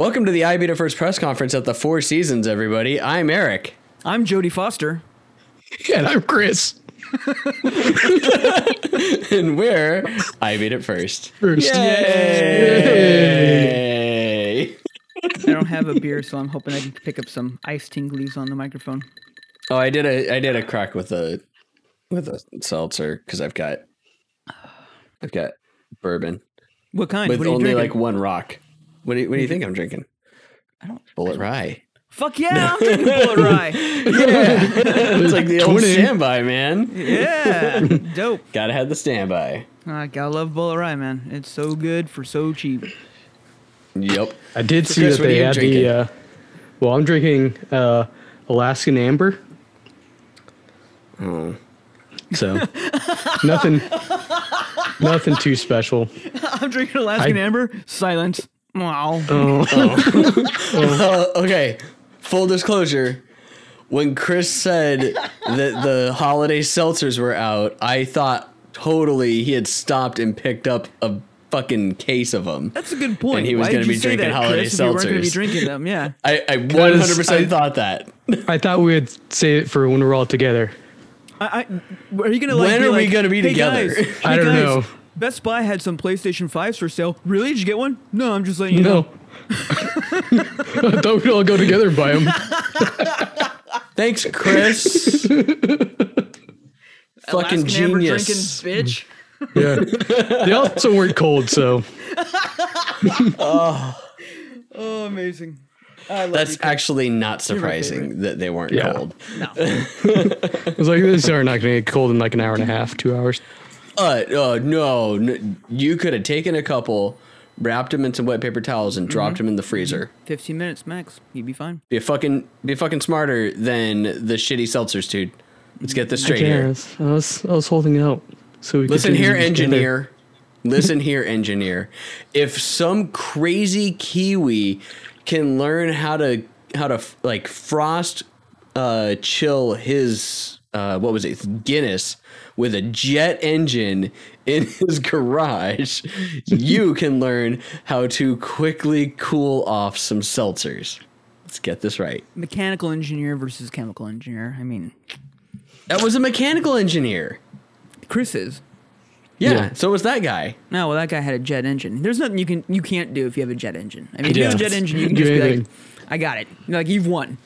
Welcome to the I Beat It First press conference at the Four Seasons, everybody. I'm Eric. I'm Jodie Foster. And I'm Chris. and we're I Beat It First. First. Yay! I don't have a beer, so I'm hoping I can pick up some ice tinglies on the microphone. Oh, I did a I did a crack with a with a seltzer because I've got I've got bourbon What kind? with what are you only drinking? like one rock. What do you, what do you think I'm drinking? I don't. Bulleit Rye. Fuck yeah! I'm drinking Bulleit Rye. Yeah, it's like the old Twinning. standby, man. Yeah, dope. Gotta have the standby. I gotta love Bulleit Rye, man. It's so good for so cheap. Yep. I did see Chris, that they had drinking? the. Uh, well, I'm drinking uh, Alaskan Amber. Oh. So nothing, nothing too special. I'm drinking Alaskan I- Amber. Silence. Wow. Oh, Uh, okay, full disclosure. When Chris said that the holiday seltzers were out, I thought totally he had stopped and picked up a fucking case of them. That's a good point. And he was Why gonna did you be say drinking that, holiday Chris, if you weren't gonna be drinking them. Yeah. I, I 100% I- thought that. I thought we would say it for when we're all together. I, I, are you gonna like? When be are we gonna be "Hey, together?" guys, I don't guys, know. Best Buy had some PlayStation 5s for sale. Really? Did you get one? No, I'm just letting you No. know. I thought we'd all go together and buy them. Thanks, Chris. Fucking Alaskan genius. drinking bitch. Yeah. They also weren't cold, so oh. oh, amazing. That's you, actually not surprising that they weren't Yeah. cold. No. I was like, "These are not going to get cold in like an hour and a half, two hours." Uh, uh no, no, you could have taken a couple, wrapped them in some wet paper towels, and dropped them in the freezer. 15 minutes max. You'd be fine. Be a fucking, be fucking smarter than the shitty seltzers, dude. Let's get this straight I here. I was, I was holding out. So we could Listen do here, engineer. Listen here, engineer. If some crazy Kiwi can learn how to how to like frost uh chill his uh what was it Guinness with a jet engine in his garage, you can learn how to quickly cool off some seltzers. Let's get this right. Mechanical engineer versus chemical engineer. I mean, That was a mechanical engineer. Chris is. Yeah, Yeah. so was that guy. No, well, that guy had a jet engine. There's nothing you can you can't do if you have a jet engine. I mean, if you have a jet engine, you can just be like, "I got it." You're like you've won.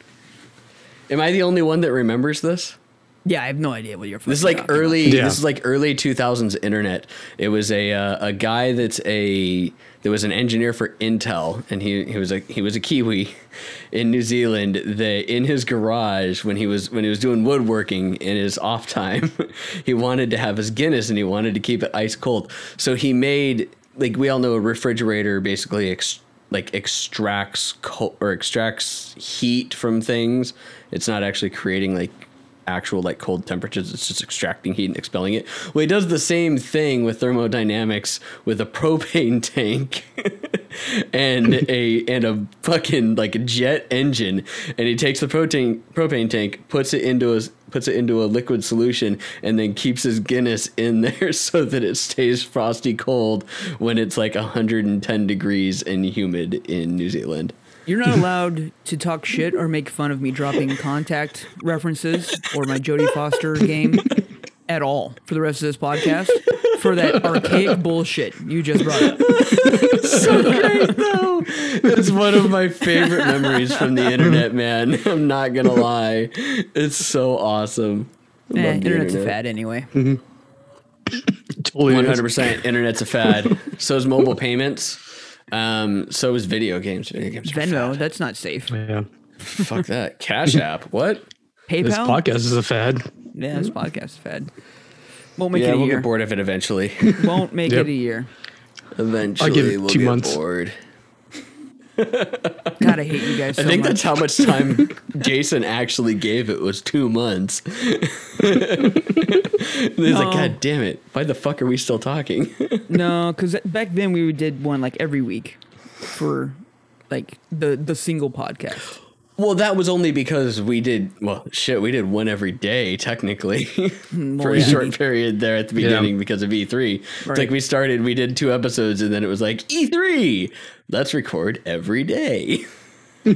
Am I the only one that remembers this? Yeah, I have no idea what you're. This is like early. Yeah. This is like early two thousands internet. It was a uh, a guy that's a there was an engineer for Intel, and he he was a he was a Kiwi in New Zealand. That in his garage when he was when he was doing woodworking in his off time, he wanted to have his Guinness and he wanted to keep it ice cold. So he made like we all know a refrigerator basically. Ex- like extracts co- or extracts heat from things. It's not actually creating like actual like cold temperatures. It's just extracting heat and expelling it. Well, he does the same thing with thermodynamics with a propane tank and a and a fucking like a jet engine. And he takes the propane propane tank, puts it into a puts it into a liquid solution, and then keeps his Guinness in there so that it stays frosty cold when it's like 110 degrees and humid in New Zealand. You're not allowed to talk shit or make fun of me dropping contact references or my Jodie Foster game at all for the rest of this podcast for that archaic bullshit you just brought up. so great though. It's one of my favorite memories from the internet, man. I'm not gonna lie. It's so awesome. I Eh, love the internet's a fad anyway. Totally One is. hundred percent. Internet's a fad. So is mobile payments. Um. So it was video games. Video games. Venmo, fad. that's not safe. Yeah. Fuck that. Cash app. What? PayPal. This podcast is a fad. yeah, this podcast is fad. Won't make Yeah, it a we'll year. get bored of it eventually. Won't make Yep. it a year. Eventually, I'll give it we'll two get months. bored. God, I hate you guys so I think much. that's how much time Jason actually gave it was two months. He's No. like, God damn it! Why the fuck are we still talking? No, because back then we did one like every week for like the the single podcast. Well, that was only because we did well. Shit, we did one every day technically for a short period there at the Yeah. beginning because of E3. It's like we started, we did two episodes, and then it was like E3. Let's record every day.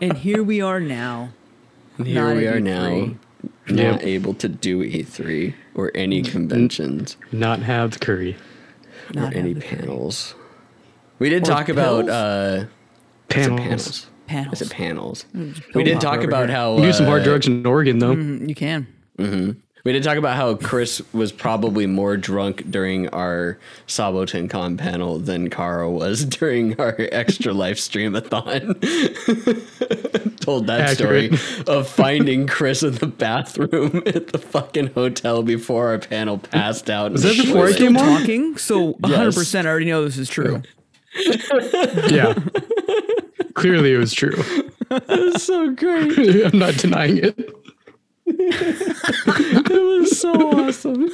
And here we are now. And here Not we are E3. now, not Yep. able to do E3 or any conventions Not have the curry. or Not any have the panels. We did Or talk about uh, Panels. panels. Panels. Is it panels? We did talk over about here. how You do some hard uh, drugs in Oregon though. Mm, You can. We did talk about how Chris was probably more drunk during our Saboten Con panel than Kara was during our extra life streamathon. Told that Accurate. story of finding Chris in the bathroom at the fucking hotel before our panel passed out. Was that before I came on? Talking, so 100% I already know this is true. Yeah. Clearly it was true. It's so great. I'm not denying it. It was so awesome.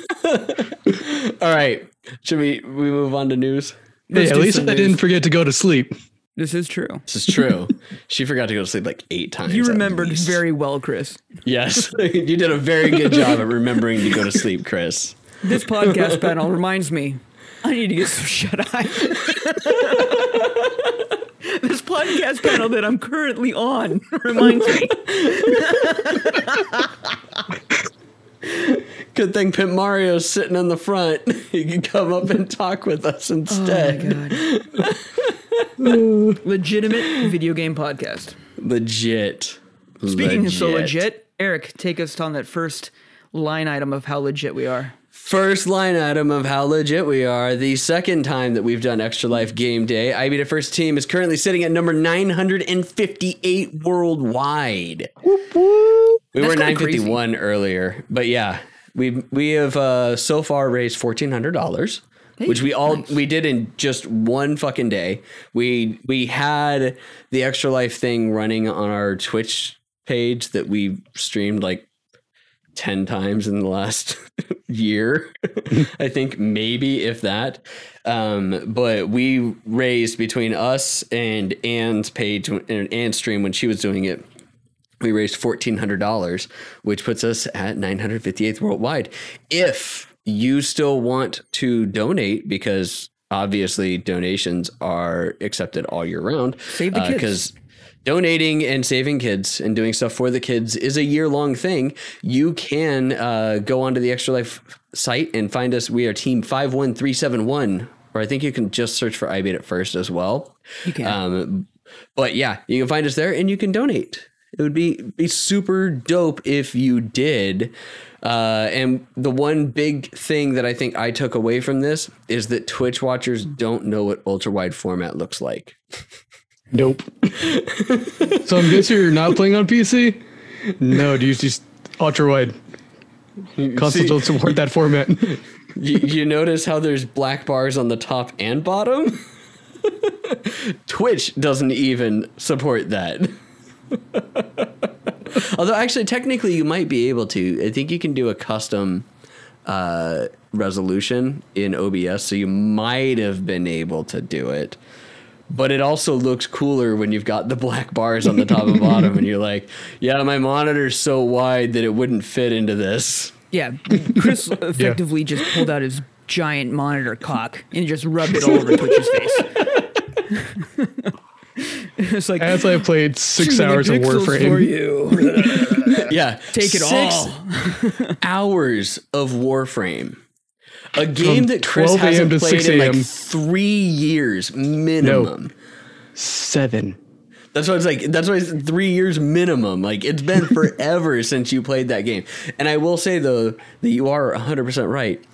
All right. Should we, we move on to news? Hey, Let's at least I news. didn't forget to go to sleep. This is true. This is true. she forgot to go to sleep like eight times. You remembered least. very well, Chris. Yes, you did a very good job at remembering to go to sleep, Chris. This podcast panel reminds me I need to get some shut eye. this podcast panel that I'm currently on reminds me. Good thing Pimp Mario's sitting in the front. He can come up and talk with us oh, instead. Oh God. Legitimate video game podcast. legit. Speaking of so legit, Eric, take us on that first line item of how legit we are. First line item of how legit we are. The second time that we've done Extra Life Game Day, I Beat It First Team is currently sitting at number 958 worldwide. We That's were kinda 951 earlier, but yeah, we we have uh, so far raised fourteen hundred dollars, which we all we did in just one fucking day. We we had the Extra Life thing running on our Twitch page that we streamed like 10 times in the last year. I think maybe if that. Um, but we raised between us and Anne's page and Anne's stream when she was doing it. We raised $1,400, which puts us at 958th worldwide. If you still want to donate, because obviously donations are accepted all year round. Save the kids. Because donating and saving kids and doing stuff for the kids is a year long thing. You can uh, go onto the Extra Life site and find us. We are Team 51371, or I think you can just search for I Beat It First as well. You can. Um, but yeah, you can find us there and you can donate. It would be be super dope if you did. Uh, and the one big thing that I think I took away from this is that Twitch watchers don't know what ultra wide format looks like. Nope. so I'm guessing you're not playing on PC? No, do you just ultra wide? Consoles See- don't support that format. you, you notice how there's black bars on the top and bottom? Twitch doesn't even support that. Although, actually, technically, you might be able to. I think you can do a custom uh, resolution in OBS, so you might have been able to do it. But it also looks cooler when you've got the black bars on the top and bottom, and you're like, "Yeah, my monitor's so wide that it wouldn't fit into this." Yeah, Chris effectively just pulled out his giant monitor cock and just rubbed it all over Twitch's face. it's like As I played six hours of warframe for you. Yeah, Take it six all. hours of Warframe. A game that Chris hasn't to played 6 in like three years minimum. Seven. That's why it's like that's why it's three years minimum. Like it's been forever since you played that game. And I will say though that you are 100 percent right.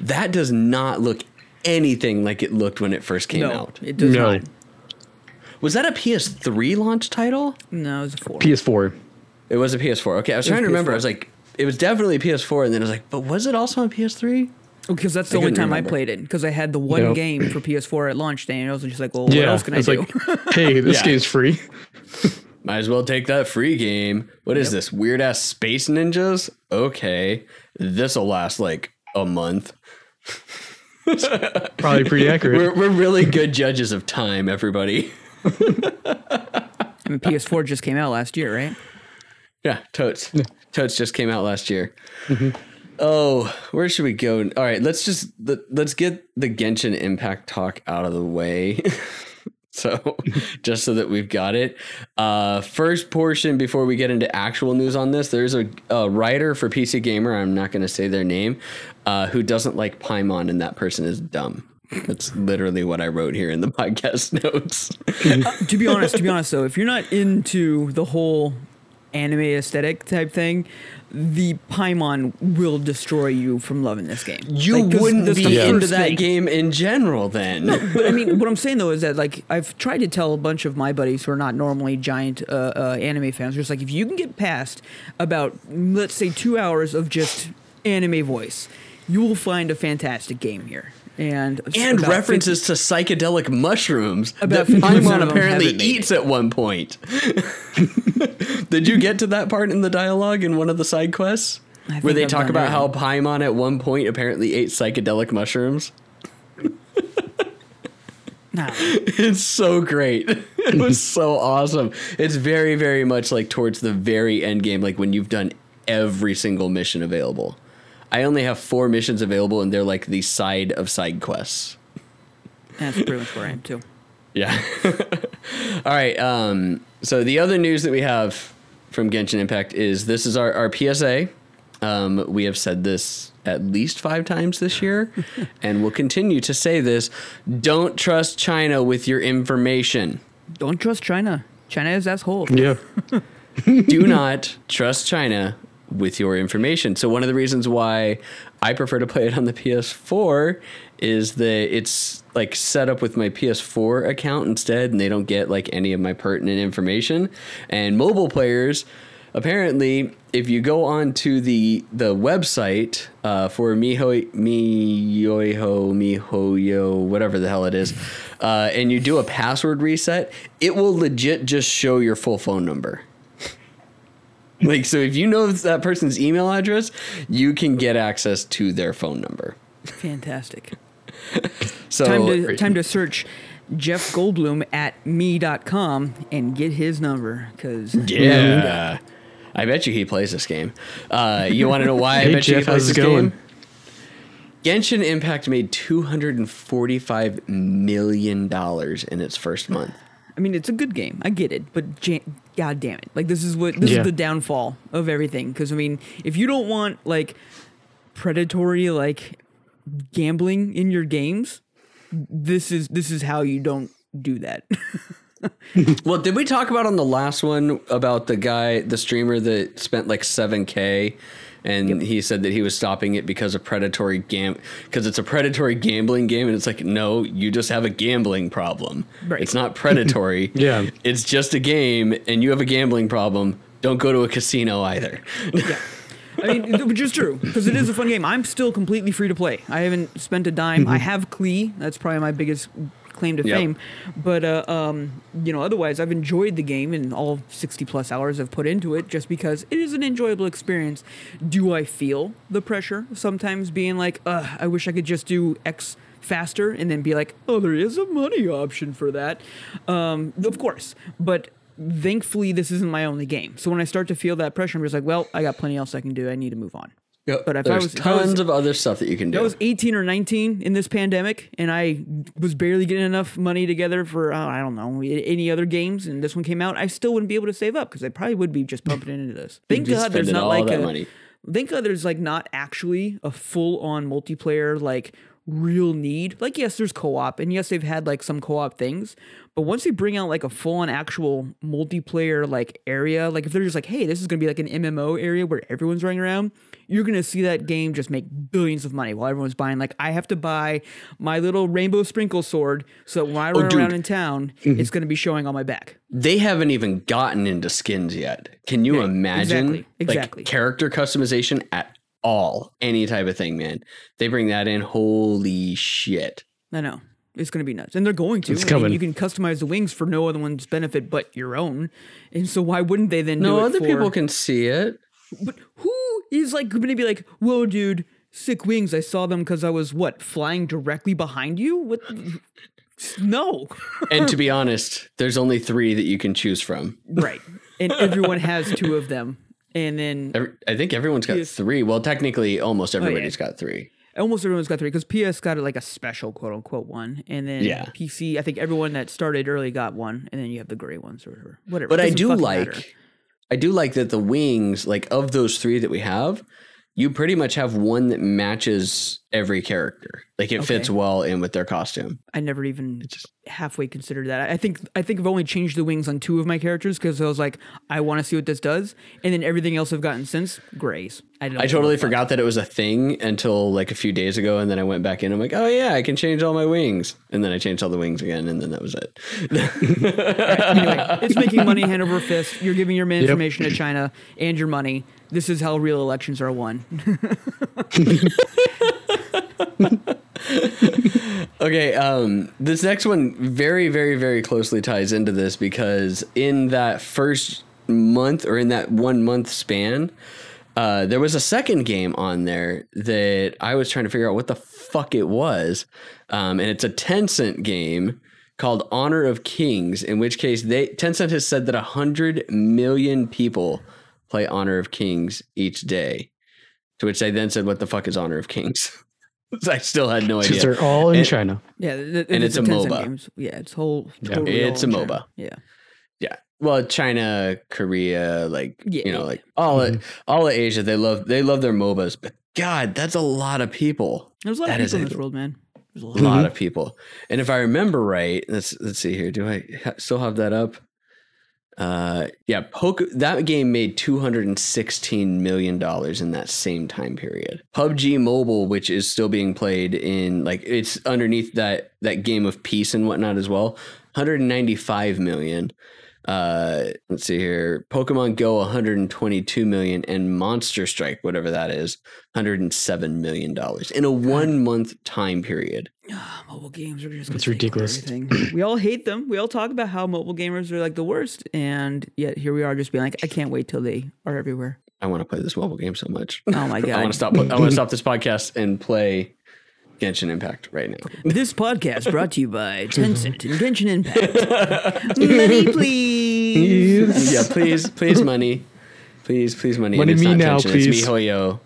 That does not look anything like it looked when it first came No, out. it does No. not. Was that a PS3 launch title? No, it was a four. PS4. It was a PS4. Okay, I was trying to remember. I was like, it was definitely a PS4, and then I was like, but was it also on PS3? Oh, because that's the I only time remember. I played it. Because I had the one Nope. game for PS4 at launch day, and I was just like, well, what Yeah. else can I it's do? like, hey, this Yeah. game's free. Might as well take that free game. What is this weird ass Space Ninjas? Okay, this will last like a month. Probably pretty accurate. We're we're really good judges of time, everybody. I mean, PS4 just came out last year, right? Yeah, Totes. Totes just came out last year. Mm-hmm. Oh, where should we go? All right, let's just let, let's get the Genshin Impact talk out of the way. so, just so that we've got it. Uh, first portion before we get into actual news on this, there's a, a writer for PC Gamer. I'm not going to say their name, uh, who doesn't like Paimon, and that person is dumb. That's literally what I wrote here in the podcast notes. to be honest, to be honest though, if you're not into the whole anime aesthetic type thing, the Paimon will destroy you from loving this game. You Like, wouldn't be the into that game in general, then. but I mean, what I'm saying though is that like I've tried to tell a bunch of my buddies who are not normally giant uh, uh, anime fans, just like if you can get past about let's say two hours of just anime voice, you will find a fantastic game here. And and references to psychedelic mushrooms that 50% Paimon apparently eats at one point. Did you get to that part in the dialogue in one of the side quests? Where they I've talk about it. how Paimon at one point apparently ate psychedelic mushrooms? 50 Nah. It's so great. It was so awesome. It's very, very much like towards the very end game, like when you've done every single mission available. I only have four missions available, and they're like the side of side quests. That's pretty much where I am too. Yeah. All right. Um, so the other news that we have from Genshin Impact is this is our, our PSA. Um, we have said this at least five times this year, and we'll continue to say this. Don't trust China with your information. Don't trust China. China is asshole. Yeah. Do not trust China with your information. So one of the reasons why I prefer to play it on the PS4 is that it's like set up with my PS4 account instead, and they don't get like any of my pertinent information. And mobile players, apparently, if you go on to the the website uh, for Miho Miyoho Mihoyo whatever the hell it is, uh, and you do a password reset, it will legit just show your full phone number. Like, so if you know that person's email address, you can get access to their phone number. Fantastic. So, Time to time to search Jeff Goldblum at me.com and get his number because yeah. I bet you he plays this game. Uh, you want to know why I Hey, bet you he Jeff, plays how's this it going? game? Genshin Impact made $245 million in its first month. I mean, it's a good game. I get it, but ja- god damn it! Like this is what this Yeah. is the downfall of everything. Because I mean, if you don't want like predatory like gambling in your games, this is this is how you don't do that. Well, did we talk about on the last one about the guy, the streamer that spent like 7K and he said that he was stopping it because of predatory gam because it's a predatory gambling game and it's like no, you just have a gambling problem. Right. It's not predatory. Yeah. It's just a game and you have a gambling problem. Don't go to a casino either. yeah. I mean, which is true because it is a fun game. I'm still completely free to play. I haven't spent a dime. Mm-hmm. I have Klee. That's probably my biggest claim to Yep. fame. But uh, um, you know, otherwise, I've enjoyed the game and all 60 plus hours I've put into it just because it is an enjoyable experience. Do I feel the pressure sometimes being like, I wish I could just do X faster and then be like, oh, there is a money option for that. Um, of course, but thankfully this isn't my only game. So when I start to feel that pressure, I'm just like, well, I got plenty else I can do. I need to move on. But if I There's was- I was- tons of other stuff that you can do. I was 18 or 19 in this pandemic, and I was barely getting enough money together for uh, I don't know any other games. And this one came out, I still wouldn't be able to save up because I probably would be just pumping into this. Thank God there's not like a money. thank God there's like not actually a full on multiplayer like real need. Like yes, there's co-op, and yes, they've had like some co-op things, but once they bring out like a full on actual multiplayer like area, like if they're just like, hey, this is gonna be like an MMO area where everyone's running around, you're gonna see that game just make billions of money while everyone's buying. Like I have to buy my little rainbow sprinkle sword so that when I oh, run Oh, dude. around in town, mm-hmm. it's gonna be showing on my back. they haven't even gotten into skins yet. Can you Yeah, imagine exactly, exactly. like character customization at all? Any type of thing, man. They bring that in. Holy shit. I know. It's going to be nuts. And they're going to. It's I mean, coming. you can customize the wings for no other one's benefit but your own. And so why wouldn't they then do No it other for- people can see it. But who is like going to be like, whoa, dude, sick wings. I saw them because I was what, flying directly behind you? What? No. and to be honest, there's only three that you can choose from. right. And everyone has two of them. And then Every, I think everyone's got three. Well, technically, almost Oh, yeah. everybody's got three. almost everyone's got three because PS got like a special quote unquote one. And then Yeah. PC, I think everyone that started early got one. And then you have the gray ones or whatever. Whatever. But I do like, matter. I do like that the wings, like of those three that we have, you pretty much have one that matches every character. Like it fits well in with their costume. I never even just, halfway considered that. I think I think I've only changed the wings on two of my characters because I was like, I want to see what this does, and then everything else I've gotten since grays. I, don't I totally forgot that it was a thing until like a few days ago, and then I went back in. I'm like, oh yeah, I can change all my wings, and then I changed all the wings again, and then that was it. anyway, it's making money hand over fist. You're giving your information to China and your money. This is how real elections are won. Okay, um, this next one very, very, very closely ties into this because in that first month or in that one month span, uh, there was a second game on there that I was trying to figure out what the fuck it was. Um, and it's a Tencent game called Honor of Kings, in which case they Tencent has said that 100 million people play Honor of Kings each day. To which they then said, What the fuck is Honor of Kings? I still had no idea. Because they're all in And- China. Yeah, th- th- And it's a Tencent MOBA. Games. Yeah, it's whole. Yeah. It's a in China. MOBA. Yeah, Yeah. Well, China, Korea, like Yeah. you know, like all of, mm-hmm. all of Asia, they love they love their MOBAs. But God, that's a lot of people. there's a lot That of people in a- this world, man. There's a lot. A lot mm-hmm. of people. And if I remember right, let's let's see here. Do I ha- still have that up? Uh, yeah, Poke that game made two hundred and sixteen million dollars in that same time period. PUBG Mobile, which is still being played in like it's underneath that that game of peace and whatnot as well, one hundred and ninety five million. Uh, let's see here. Pokemon Go 122 million and Monster Strike, whatever that is, 107 million dollars in a one month time period. mobile games are just That's gonna take over ridiculous. everything. we all hate them. We all talk about how mobile gamers are like the worst, and yet here we are, just being like, I can't wait till they are everywhere. I want to play this mobile game so much. Oh my god! I god! want to stop. I want to stop this podcast and play Genshin Impact right now. This podcast brought to you by Tencent and Genshin Impact. Money, please. yeah, please, please, money, please, please, money. Money and it's me not now, Genshin, please. It's MiHoYo.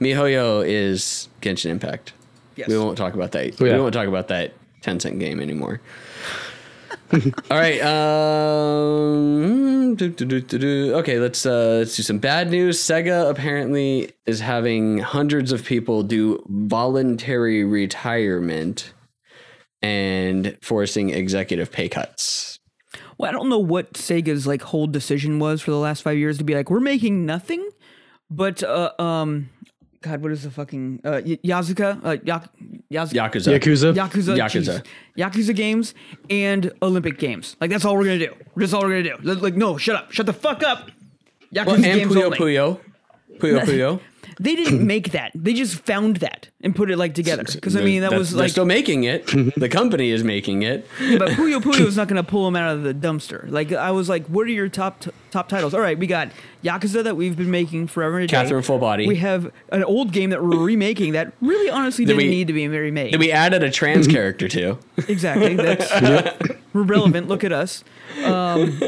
MiHoYo is Genshin Impact. Yes. We won't talk about that. Oh, yeah. We won't talk about that Tencent game anymore. All right. Um, do, do, do. Okay, let's uh, let's do some bad news. Sega apparently is having hundreds of people do voluntary retirement and forcing executive pay cuts. Well, I don't know what Sega's like whole decision was for the last five years to be like, we're making nothing, but uh, um, God, what is the fucking uh, y- Yazuka, uh, ya- Yaz- Yakuza. Yakuza. Yakuza, Yakuza. jeez. Yakuza games and Olympic games. Like that's all we're gonna do. That's all we're gonna do. Like, like, no, shut up, shut the fuck up. Yakuza Well, and games Puyo only. Puyo. Puyo Puyo. They didn't make that. They just found that and put it like together. Because I mean, that That's- was they're like, still making it. Mm-hmm. the company is making it. but Puyo Puyo is not gonna pull them out of the dumpster. Like I was like, what are your top t- top titles? All right, we got Yakuza that we've been making forever and a day. Catherine Full Body. We have an old game that we're remaking that really honestly didn't we- need to be remade. That we added a trans character to. Exactly. That's we're relevant. Look at us. Um,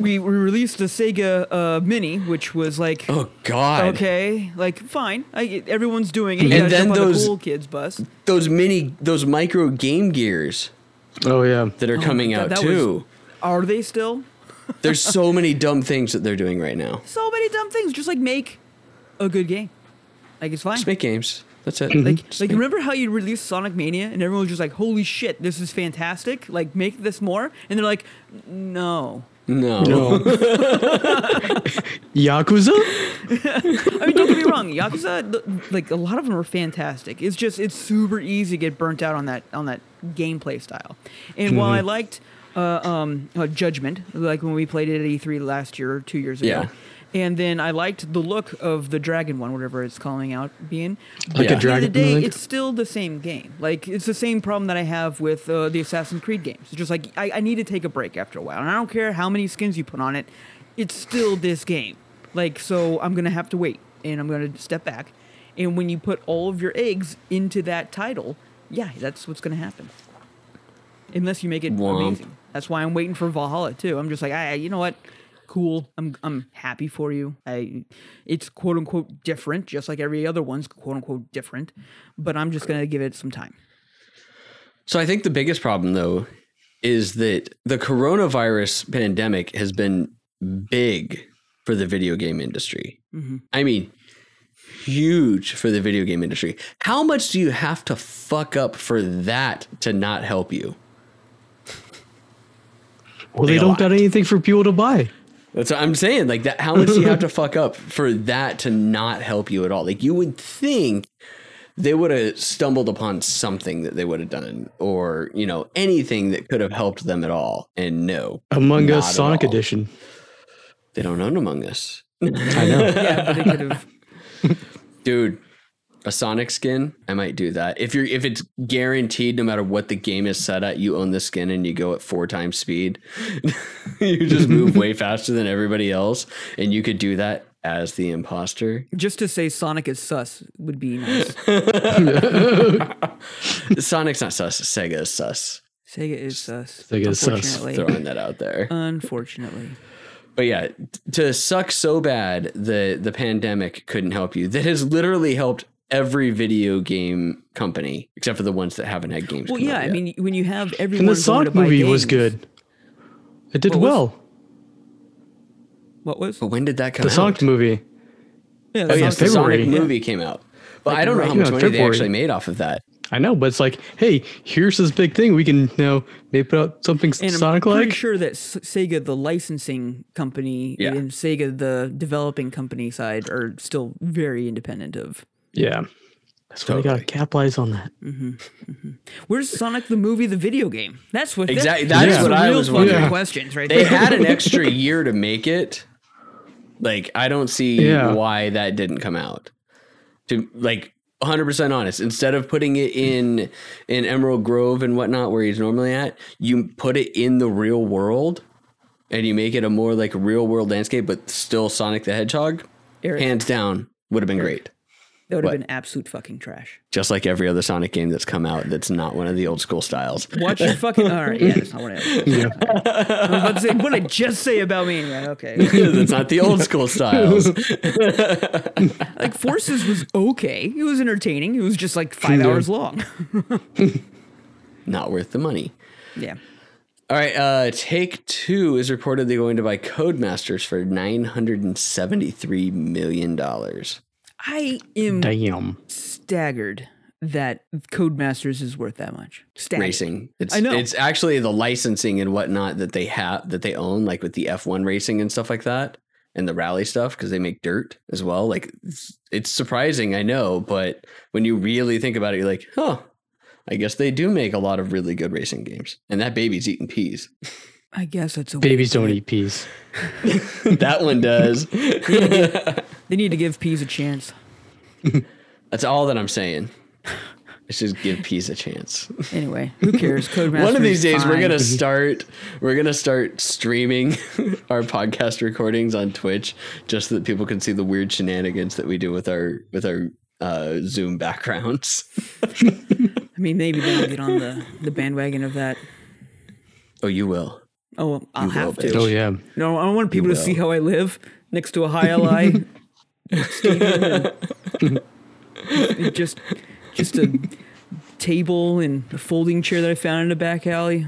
we, we released a Sega uh, Mini, which was like Oh God. okay, like fine. I, everyone's doing it. You And then those- the cool kids bus. Those mini, those micro Game Gears Oh yeah. that are coming God, out that too. Are they still? There's so many dumb things that they're doing right now. So many dumb things. Just like make a good game. Like it's fine. Just make games. That's it. like, Just like make- remember how you released Sonic Mania and everyone was just like, "Holy shit, this is fantastic! Like, make this more." And they're like, "No." no. No. Yakuza? I mean, don't get me wrong, Yakuza, like a lot of them are fantastic. It's just it's super easy to get burnt out on that on that gameplay style. And while I Mm-hmm. liked uh, um, uh, Judgment, like when we played it at E3 last year or two years ago. Yeah. And then I liked the look of the dragon one, whatever it's calling out being. Like Yeah. a At the end of the day, it's still the same game. Like it's the same problem that I have with uh, the Assassin's Creed games. It's just like I, I need to take a break after a while, and I don't care how many skins you put on it. It's still this game. Like so, I'm gonna have to wait, and I'm gonna step back. And when you put all of your eggs into that title, yeah, that's what's gonna happen. unless you make it Womp. amazing. That's why I'm waiting for Valhalla too. I'm just like, I, you know what? Cool. I'm I'm happy for you. I, it's quote unquote different, just like every other one's quote unquote different. But I'm just gonna give it some time. So I think the biggest problem though is that the coronavirus pandemic has been big for the video game industry. Mm-hmm. I mean, huge for the video game industry. How much do you have to fuck up for that to not help you? Well, they Like a don't lot. got anything for people to buy. That's what I'm saying. Like that how much do you have to fuck up for that to not help you at all? Like you would think they would have stumbled upon something that they would have done or, you know, anything that could have helped them at all. And no. Among Us Sonic. Edition. They don't own Among Us. I know. Yeah, but they could have. Dude, a Sonic skin, I might do that. If you're if it's guaranteed no matter what the game is set at, you own the skin and you go at four times speed. you just move way faster than everybody else. And you could do that as the imposter. Just to say Sonic is sus would be nice. Sonic's not sus, Sega is sus. Sega is sus. Sega is sus. Throwing that out there. Unfortunately. But yeah, to suck so bad the the pandemic couldn't help you. That has literally helped every video game company except for the ones that haven't had games. Well, come yeah, out I mean, when you have everyone And the going to Sonic buy movie was good. It did What was- well. What was? But when did that come The out? Sonic movie. Yeah, Oh the yes, Sonic- the Sonic February. movie came out. But Like, I don't know right how much now, money they actually made off of that. I know, but it's like, hey, here's this big thing. We can you know maybe put out something And Sonic I'm pretty like. sure that Sega, the licensing company, Yeah. and Sega, the developing company side, are still very independent of. Yeah. That's why they gotta capitalize on that. Mm-hmm. Mm-hmm. Where's Sonic the movie, the video game? That's what Exactly, That, that's that's what the I was fucking wondering. questions right They there. had an extra year to make it. Like I don't see Yeah. why that didn't come out. To like 100% honest, instead of putting it in in Emerald Grove and whatnot where he's normally at, you put it in the real world and you make it a more like real world landscape but still Sonic the Hedgehog. Eric, Hands down would have been great. That would have been absolute fucking trash. Just like every other Sonic game that's come out that's not one of the old school styles. Watch your fucking. All right, yeah, that's not what I. Yeah. I was about to say, what did I just say about me? Anyway, okay. that's not the old school styles. Like Forces was okay. It was entertaining. It was just like five Yeah. hours long. not worth the money. yeah. All right, uh, Take Two is reportedly going to buy Codemasters for nine hundred and seventy-three million dollars. I am Damn. staggered that Codemasters is worth that much. Staggered. Racing, it's I know. it's actually the licensing and whatnot that they have that they own, like with the F one racing and stuff like that, and the rally stuff because they make dirt as well. Like it's, it's surprising, I know, but when you really think about it, you're like, huh. I guess they do make a lot of really good racing games, and that baby's eating peas. I guess that's a Babies don't eat peas. that one does. They need to give peas a chance. That's all that I'm saying. Let's just give peas a chance. Anyway, who cares? Codemasters. One of these days, we're gonna start. We're gonna start streaming our podcast recordings on Twitch, just so that people can see the weird shenanigans that we do with our with our uh, Zoom backgrounds. I mean, maybe then I'll get on the, the bandwagon of that. Oh, you will. Oh, I'll You have bitch. to. Oh yeah. No, I don't want people to see how I live next to a high li stadium. and- and just, just a table and a folding chair that I found in a back alley.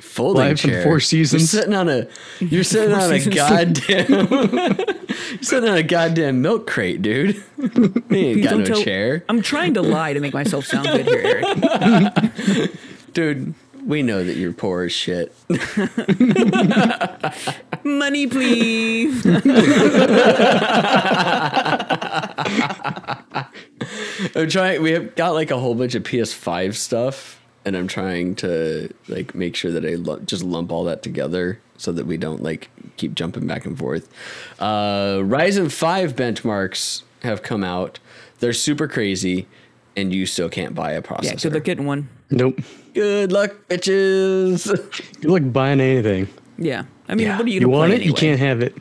Folding Live in chair. Four Seasons. You're sitting on a. You're sitting Four on a goddamn. you're sitting on a goddamn milk crate, dude. You ain't Please got no tell- chair, I'm trying to lie to make myself sound good here, Eric. dude. We know that you're poor as shit. Money, please. I'm trying. We have got like a whole bunch of PS5 stuff, and I'm trying to like make sure that I lu- just lump all that together so that we don't like keep jumping back and forth. Uh, Ryzen 5 benchmarks have come out. They're super crazy, and you still can't buy a processor. yeah, good luck getting one. Nope. Good luck, bitches. Good luck buying anything. Yeah, I mean, Yeah. what are you? You gonna want play it, you can't have it.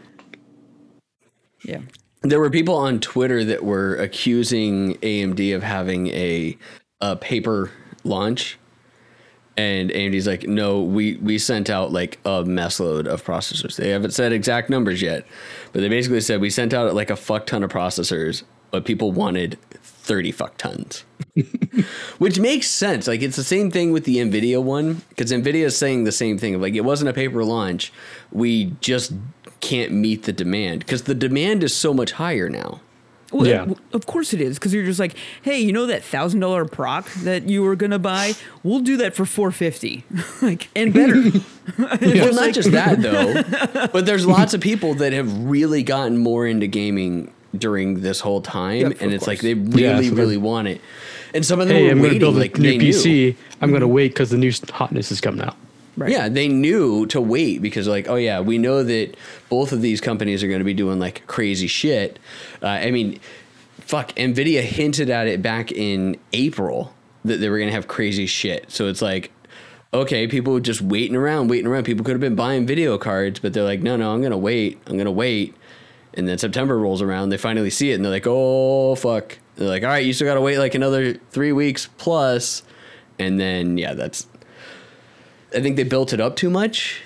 Yeah. there were people on Twitter that were accusing AMD of having a a paper launch, And AMD's like, no, we we sent out like a mess load of processors. They haven't said exact numbers yet, but they basically said we sent out like a fuck ton of processors, but people wanted 30 fuck tons. Which makes sense. Like it's the same thing with the Nvidia one because Nvidia is saying the same thing. Like it wasn't a paper launch. We just can't meet the demand because the demand is so much higher now. Well, Yeah. of course it is, because you're just like, hey, you know that thousand dollar proc that you were gonna buy? We'll do that for four fifty, like and better. Well, not just that though, but there's lots of people that have really gotten more into gaming during this whole time, Yeah, and of it's like they really, Yeah, so really want it. And some of them Hey, were I'm going waiting, to build a like new they knew. PC. I'm going to wait because the new hotness is coming out. Right. Yeah, they knew to wait because, like, oh yeah, we know that both of these companies are going to be doing like crazy shit. Uh, I mean, fuck, Nvidia hinted at it back in April that they were going to have crazy shit. So it's like, okay, people were just waiting around, waiting around. People could have been buying video cards, but they're like, no, no, I'm going to wait. I'm going to wait. And then September rolls around, they finally see it, and they're like, oh fuck. They're like, all right, you still got to wait like another three weeks plus. And then yeah, that's I think they built it up too much,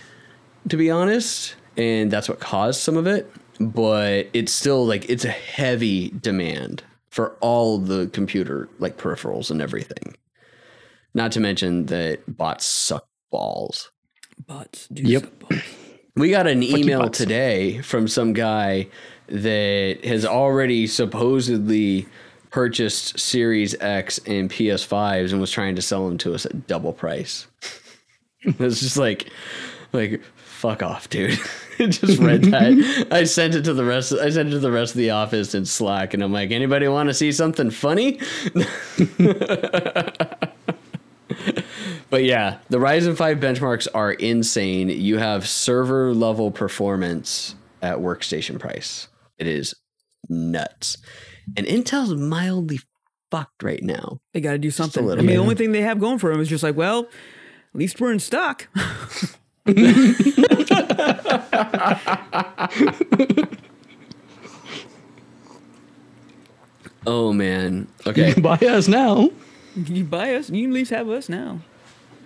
to be honest, and that's what caused some of it. But it's still like it's a heavy demand for all the computer like peripherals and everything. Not to mention that bots suck balls. Bots do Yep. suck balls. We got an email today from some guy that has already supposedly purchased Series X and PS5s and was trying to sell them to us at double price. it's just like, like fuck off, dude. It just read that. I sent it to the rest. I sent it to the rest of the office in Slack, and I'm like, anybody want to see something funny? But yeah, the Ryzen 5 benchmarks are insane. You have server level performance at workstation price. It is nuts. And Intel's mildly fucked right now. They got to do something. I little mean, bit. the only thing they have going for them is just like, well, at least we're in stock. Oh man. Okay. You Buy us now. you buy us, you can at least have us now.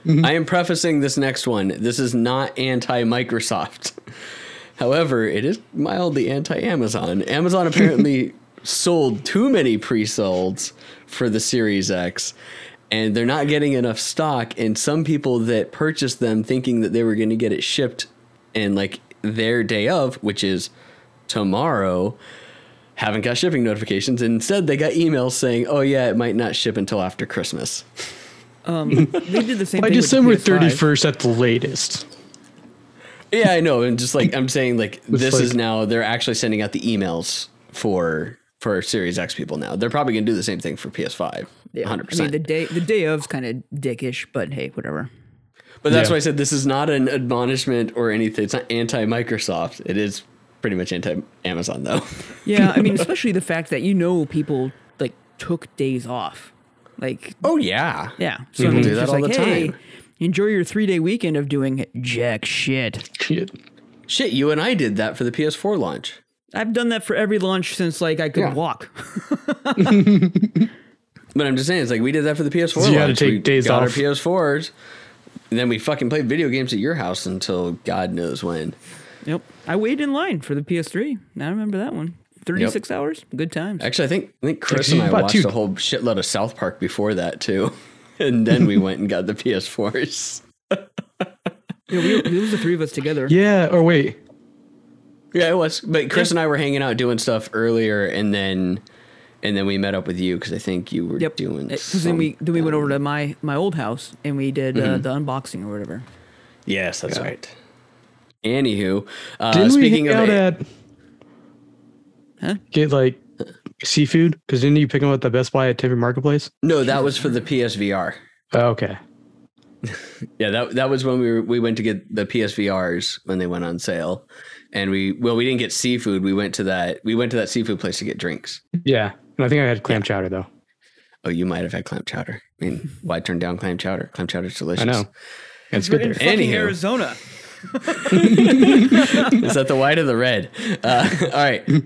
Mm-hmm. I am prefacing this next one. This is not anti Microsoft. However, it is mildly anti Amazon. Amazon apparently sold too many pre solds for the Series X, and they're not getting enough stock. And some people that purchased them thinking that they were going to get it shipped in like their day of, which is tomorrow, haven't got shipping notifications. Instead, they got emails saying, oh, yeah, it might not ship until after Christmas. Um, they did the same By thing. December with the PS5. 31st at the latest. Yeah, I know. And just like I'm saying, like this is now they're actually sending out the emails for for Series X people now. They're probably gonna do the same thing for PS5. Yeah. 100%. I mean, percent the day the day of's kind of dickish, but hey, whatever. But that's Yeah. why I said this is not an admonishment or anything. It's not anti Microsoft. It is pretty much anti Amazon though. Yeah, I mean, especially the fact that you know people like took days off, like oh yeah. yeah. So I People mean, do that just all like, the hey, time. enjoy your three day weekend of doing jack shit. Shit. Shit, you and I did that for the PS4 launch. I've done that for every launch since like I could Yeah. walk. But I'm just saying, it's like we did that for the PS4 So you had to take we days got off. our PS4s, and then we fucking played video games at your house until God knows when. yep. I waited in line for the PS3. I remember that one. Thirty six hours. Good times. Actually, I think I think Chris and I about watched two. a whole shitload of South Park before that too, and then we went and got the PS4s. Yeah, we, it was the three of us together. Yeah, or wait. Yeah, it was. But Chris and I were hanging out doing stuff earlier, and then and then we met up with you because I think you were Yep. doing. Because then we then we went over to my my old house and we did uh, Mm-hmm. the unboxing or whatever. Yes, that's Yeah. right. Anywho, uh, Didn't speaking we of out a- at Huh? get like seafood? Because didn't you pick them up at the Best Buy at Tempe Marketplace? no, that was for the PSVR. Oh, okay. Yeah, that that was when we were, we went to get the PSVRs when they went on sale, and we well we didn't get seafood. We went to that we went to that seafood place to get drinks. Yeah, and I think I had clam chowder though. Oh, you might have had clam chowder. I mean, why turn down clam chowder? Clam chowder's delicious. I know. It's good there. fucking Anywho. Arizona. Is that the white or the red? Uh, all right.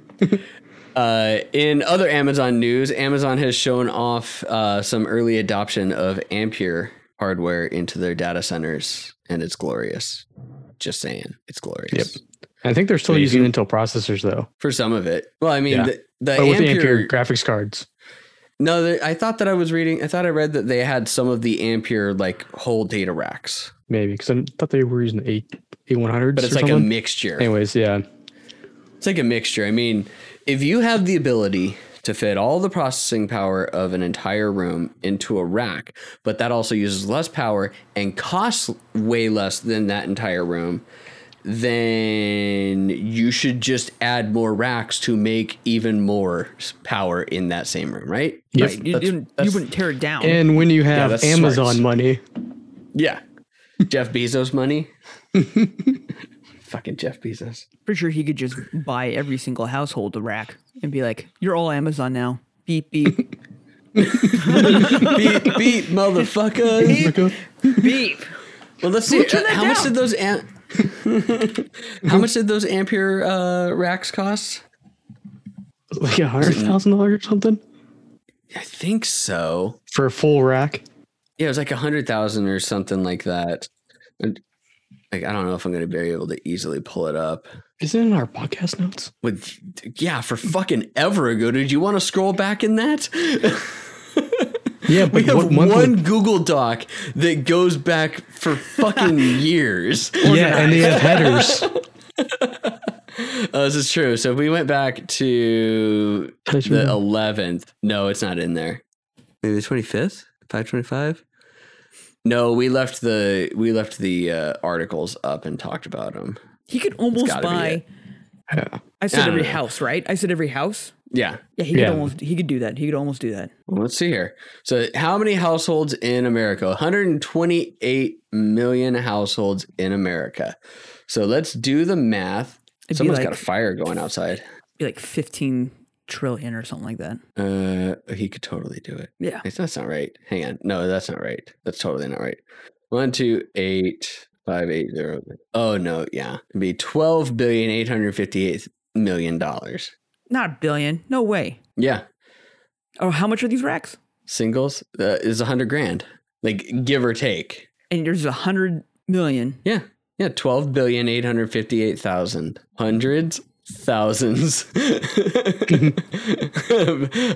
Uh, in other Amazon news, Amazon has shown off uh, some early adoption of Ampere hardware into their data centers, and it's glorious. Just saying, it's glorious. Yep. I think they're still using Intel processors though, For some of it, well, I mean, Yeah. the, the but with the Ampere, graphics cards. No, the, I thought that I was reading. I thought I read that they had some of the Ampere like whole data racks, Maybe because I thought they were using eight eight one hundreds. but it's like a mixture. Anyways, yeah, It's like a mixture. I mean, if you have the ability to fit all the processing power of an entire room into a rack, but that also uses less power and costs way less than that entire room, then you should just add more racks to make even more power in that same room, right? Yep. Right. You, That's- didn't, you that's- wouldn't tear it down. and when you have that's Amazon smarts. money, Yeah. Jeff Bezos money. Fucking Jeff Bezos. Pretty sure he could just buy every single household a rack and be like, "You're all Amazon now." Beep beep beep, beep, motherfucker. beep. Well, let's see. uh, that how much did those am- How much did those Ampere uh, racks cost? like a hundred thousand dollars or something I think so. for a full rack. Yeah, it was like a hundred thousand or something like that. And, like I don't know if I'm going to be able to easily pull it up. Is it in our podcast notes? With yeah, for fucking ever ago. Did you want to scroll back in that? Yeah, We but have what month one would- Google Doc that goes back for fucking years. yeah, and they have headers. Oh, this is true. So if we went back to the 11th, no, it's not in there. Maybe the 25th, 525. No, we left the we left the uh, articles up and talked about them. He could almost buy. Yeah. I I said don't every know. house, right? I said every house. Yeah. Yeah, he could Yeah. almost. He could do that. He could almost do that. Well, let's see here. So, how many households in America? 128 million households in America. So let's do the math. It'd be Someone's like- got a fire going outside. Be like fifteen trillion or something like that. Uh, he could totally do it. Yeah. It's, that's not right. Hang on. No, that's not right. That's totally not right. One, two, eight, five, eight, zero. Oh no, yeah. It'd be twelve billion eight hundred fifty-eight million dollars. Not a billion. No way. Yeah. Oh, how much are these racks? Singles uh, is a hundred grand. Like give or take. And there's a hundred million. Yeah. Yeah. Twelve billion eight hundred fifty-eight thousand. Hundreds. Thousands.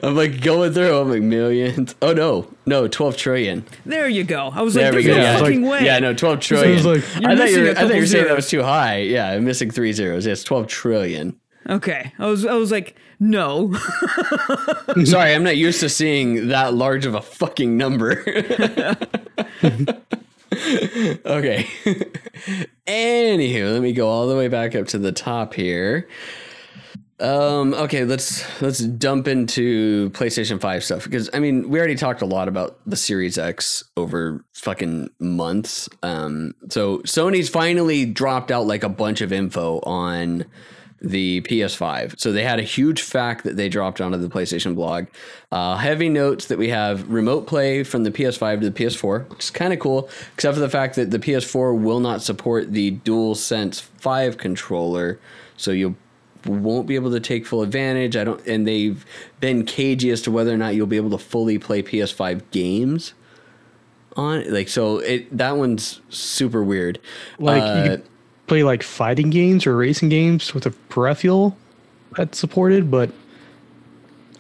I'm like going through. I'm like millions. Oh no, no, twelve trillion. There you go. I was There like, we there's go. no Yeah, fucking like- way. Yeah, no, twelve trillion. was like- I thought missing you were, I thought couple you were saying that was too high. Yeah, I'm missing three zeros. Yes, twelve trillion. Okay. I was. I was like, no. Sorry, I'm not used to seeing that large of a fucking number. okay. Anywho, let me go all the way back up to the top here. Um, okay, let's let's dump into PlayStation 5 stuff because I mean we already talked a lot about the Series X over fucking months. Um, so Sony's finally dropped out like a bunch of info on the PS5. So they had a huge fact that they dropped onto the PlayStation blog. Uh, heavy notes that we have remote play from the PS5 to the PS4, which is kind of cool, except for the fact that the PS4 will not support the DualSense 5 controller. So you won't be able to take full advantage. I don't, and they've been cagey as to whether or not you'll be able to fully play PS5 games on it. Like so, it that one's super weird. Like Uh, you play like fighting games or racing games with a peripheral that's supported, but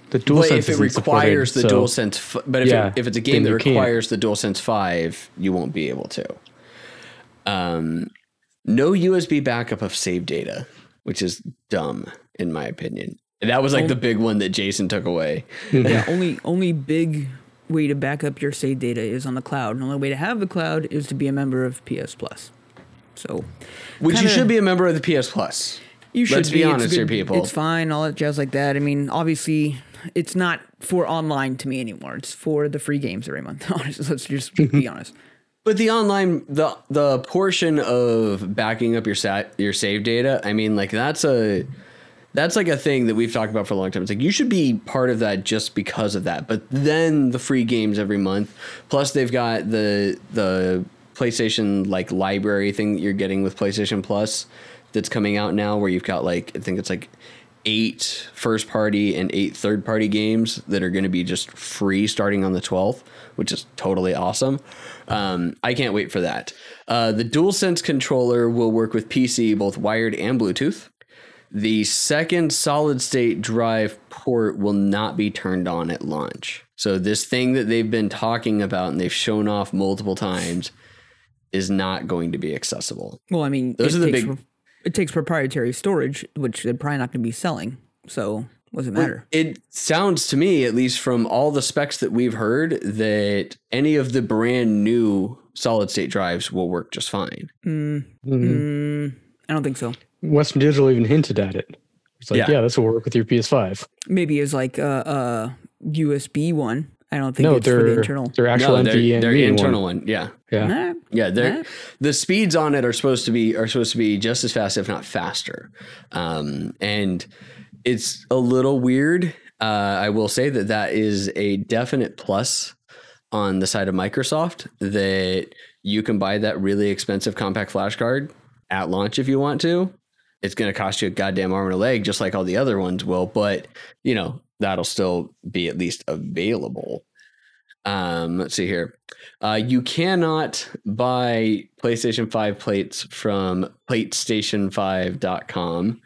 the dual But if it requires the DualSense, f- but if, Yeah, it, if it's a game that you can't. requires the DualSense Five, you won't be able to. Um, no USB backup of save data, which is dumb in my opinion. And that was like the big one that Jason took away. yeah. Only. Only big way to back up your save data is on the cloud. And the only way to have the cloud is to be a member of PS Plus. So Which you Kinda- should be a member of the PS Plus. You should Let's be It's honest here, people. It's fine, all that jazz like that. I mean, obviously, it's not for online to me anymore. It's for the free games every month. Honestly, let's just be mm-hmm. honest. But the online the the portion of backing up your sat your save data, I mean like that's a that's like a thing that we've talked about for a long time. It's like you should be part of that just because of that. But then the free games every month, plus they've got the the PlayStation like library thing that you're getting with PlayStation Plus that's coming out now where you've got like I think it's like eight first party and eight third party games that are going to be just free starting on the 12th, which is totally awesome. Um, I can't wait for that. Uh, the DualSense controller will work with PC, both wired and Bluetooth. The second solid state drive port will not be turned on at launch. So, this thing that they've been talking about and they've shown off multiple times is not going to be accessible. Well, I mean, Those are the takes big- pro- it takes proprietary storage, which they're probably not going to be selling. So, what does it matter? It sounds to me, at least from all the specs that we've heard, that any of the brand new solid state drives will work just fine. Mm, Mhm. mm, I don't think so. Western Digital even hinted at it. It's like, Yeah. yeah, this will work with your PS5. Maybe it's like a, a USB one. I don't think No, it's for the they're internal. they're actual no, they're, NVMe they're internal one. Yeah. Yeah. Nah, Yeah, they're Huh? the speeds on it are supposed to be are supposed to be just as fast, if not faster. Um, and it's a little weird. Uh, I will say that that is a definite plus on the side of Microsoft that you can buy that really expensive compact flash card at launch if you want to. It's going to cost you a goddamn arm and a leg, just like all the other ones will. But you know that'll still be at least available. Um, let's see here. Uh, you cannot buy PlayStation 5 plates from PlateStation5.com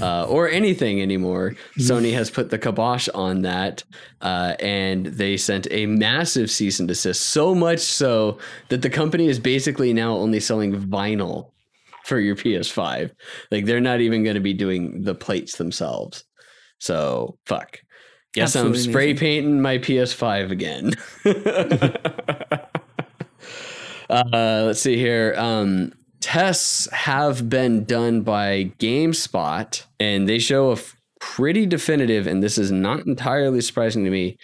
uh, or anything anymore. Sony has put the kibosh on that, uh, and they sent a massive cease and desist. So much so that the company is basically now only selling vinyl for your PS5. Like they're not even going to be doing the plates themselves. So fuck. Guess I'm spray amazing. painting my PS5 again. uh, let's see here. Um, tests have been done by GameSpot, and they show a f- pretty definitive, and this is not entirely surprising to me,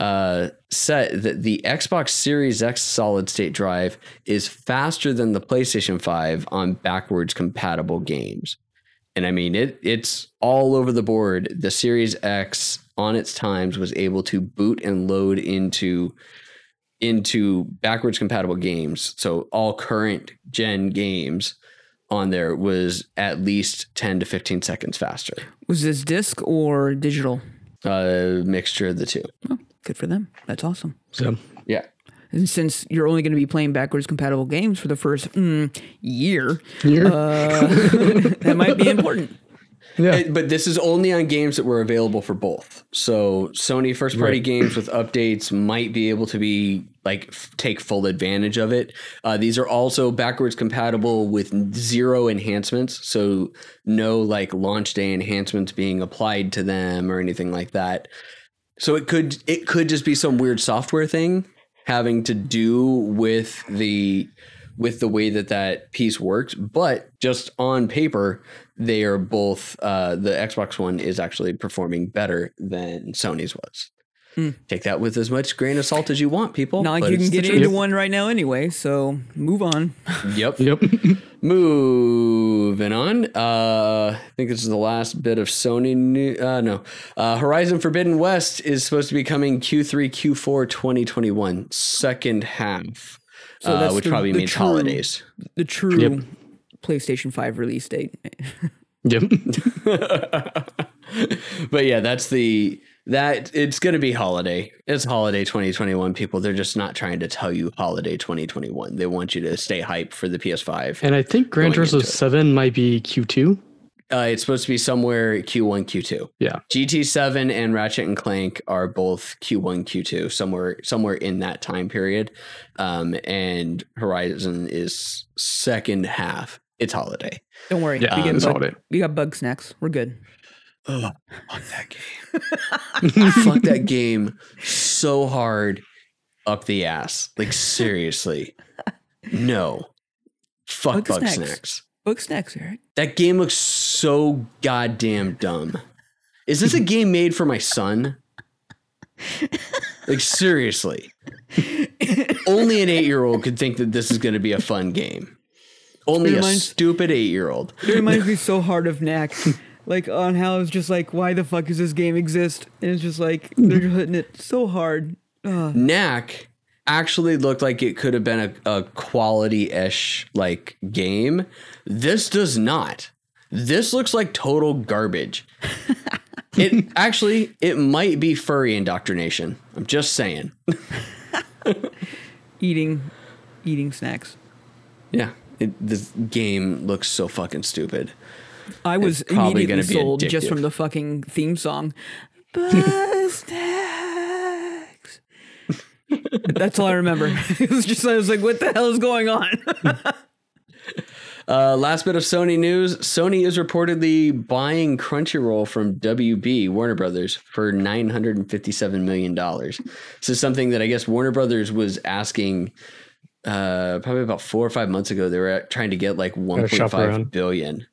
uh, set that the Xbox Series X solid state drive is faster than the PlayStation 5 on backwards compatible games. And I mean it it's all over the board. The Series X on its times was able to boot and load into into backwards compatible games. So all current gen games on there was at least 10 to 15 seconds faster. was this disc or digital? A mixture of the two. Oh, good for them. That's awesome. So Yeah. And since you're only going to be playing backwards compatible games for the first mm, year, here, uh, that might be important. Yeah, It- but this is only on games that were available for both. So Sony first party Right. games with updates might be able to be like f- take full advantage of it. Uh, these are also backwards compatible with zero enhancements, so no like launch day enhancements being applied to them or anything like that. So it could it could just be some weird software thing having to do with the with the way that that piece works but just on paper they are both uh, the xbox one is actually performing better than sony's was Hmm. take that with as much grain of salt as you want people Not like you can the get truth. into one right now anyway. So move on. yep yep. Moving on. Uh, I think this is the last bit of Sony new. Uh, no. Uh, Horizon Forbidden West is supposed to be coming Q3, Q4 2021, second half, So uh, that's which the- probably the means true- holidays. The true Yep. PlayStation 5 release date. Yep. but yeah, that's the that it's going to be holiday. It's holiday 2021. People, they're just not trying to tell you holiday 2021. They want you to stay hyped for the PS5. And I think Gran Going Turismo into it. 7 might be Q2. Uh, it's supposed to be somewhere Q1, Q2. Yeah. GT7 and Ratchet and Clank are both Q1, Q2, somewhere somewhere in that time period. Um, and Horizon is second half. It's holiday. Don't worry. Yeah, we, it's bug, holiday. we got bug snacks. We're good. Oh, fuck that game. fuck that game so hard up the ass. Like seriously. No. Fuck Bug bug snacks. snacks. Bug snacks, Eric. That game looks so goddamn dumb. Is this a game made for my son? Like seriously. Only an 8-year-old could think that this is going to be a fun game. Only It a stupid 8-year-old. It reminds me so hard of Knack. Like on how it's just like, why the fuck does this game exist? And it's just like they're hitting it so hard. Ugh. Knack actually looked like it could have been a, a quality-ish like game. This does not. This looks like total garbage. it actually it might be furry indoctrination. I'm just saying. Eating, eating snacks. Yeah, it, this game looks so fucking stupid. I was probably immediately sold just from the fucking theme song. Buzz. That's all I remember. It was just I was like, what the hell is going on? Uh, last bit of Sony news: Sony is reportedly buying Crunchyroll from WB Warner Brothers for nine hundred and fifty-seven million dollars. This is something that I guess Warner Brothers was asking. Uh, probably about four or five months ago, they were trying to get like one point shop five around. billion,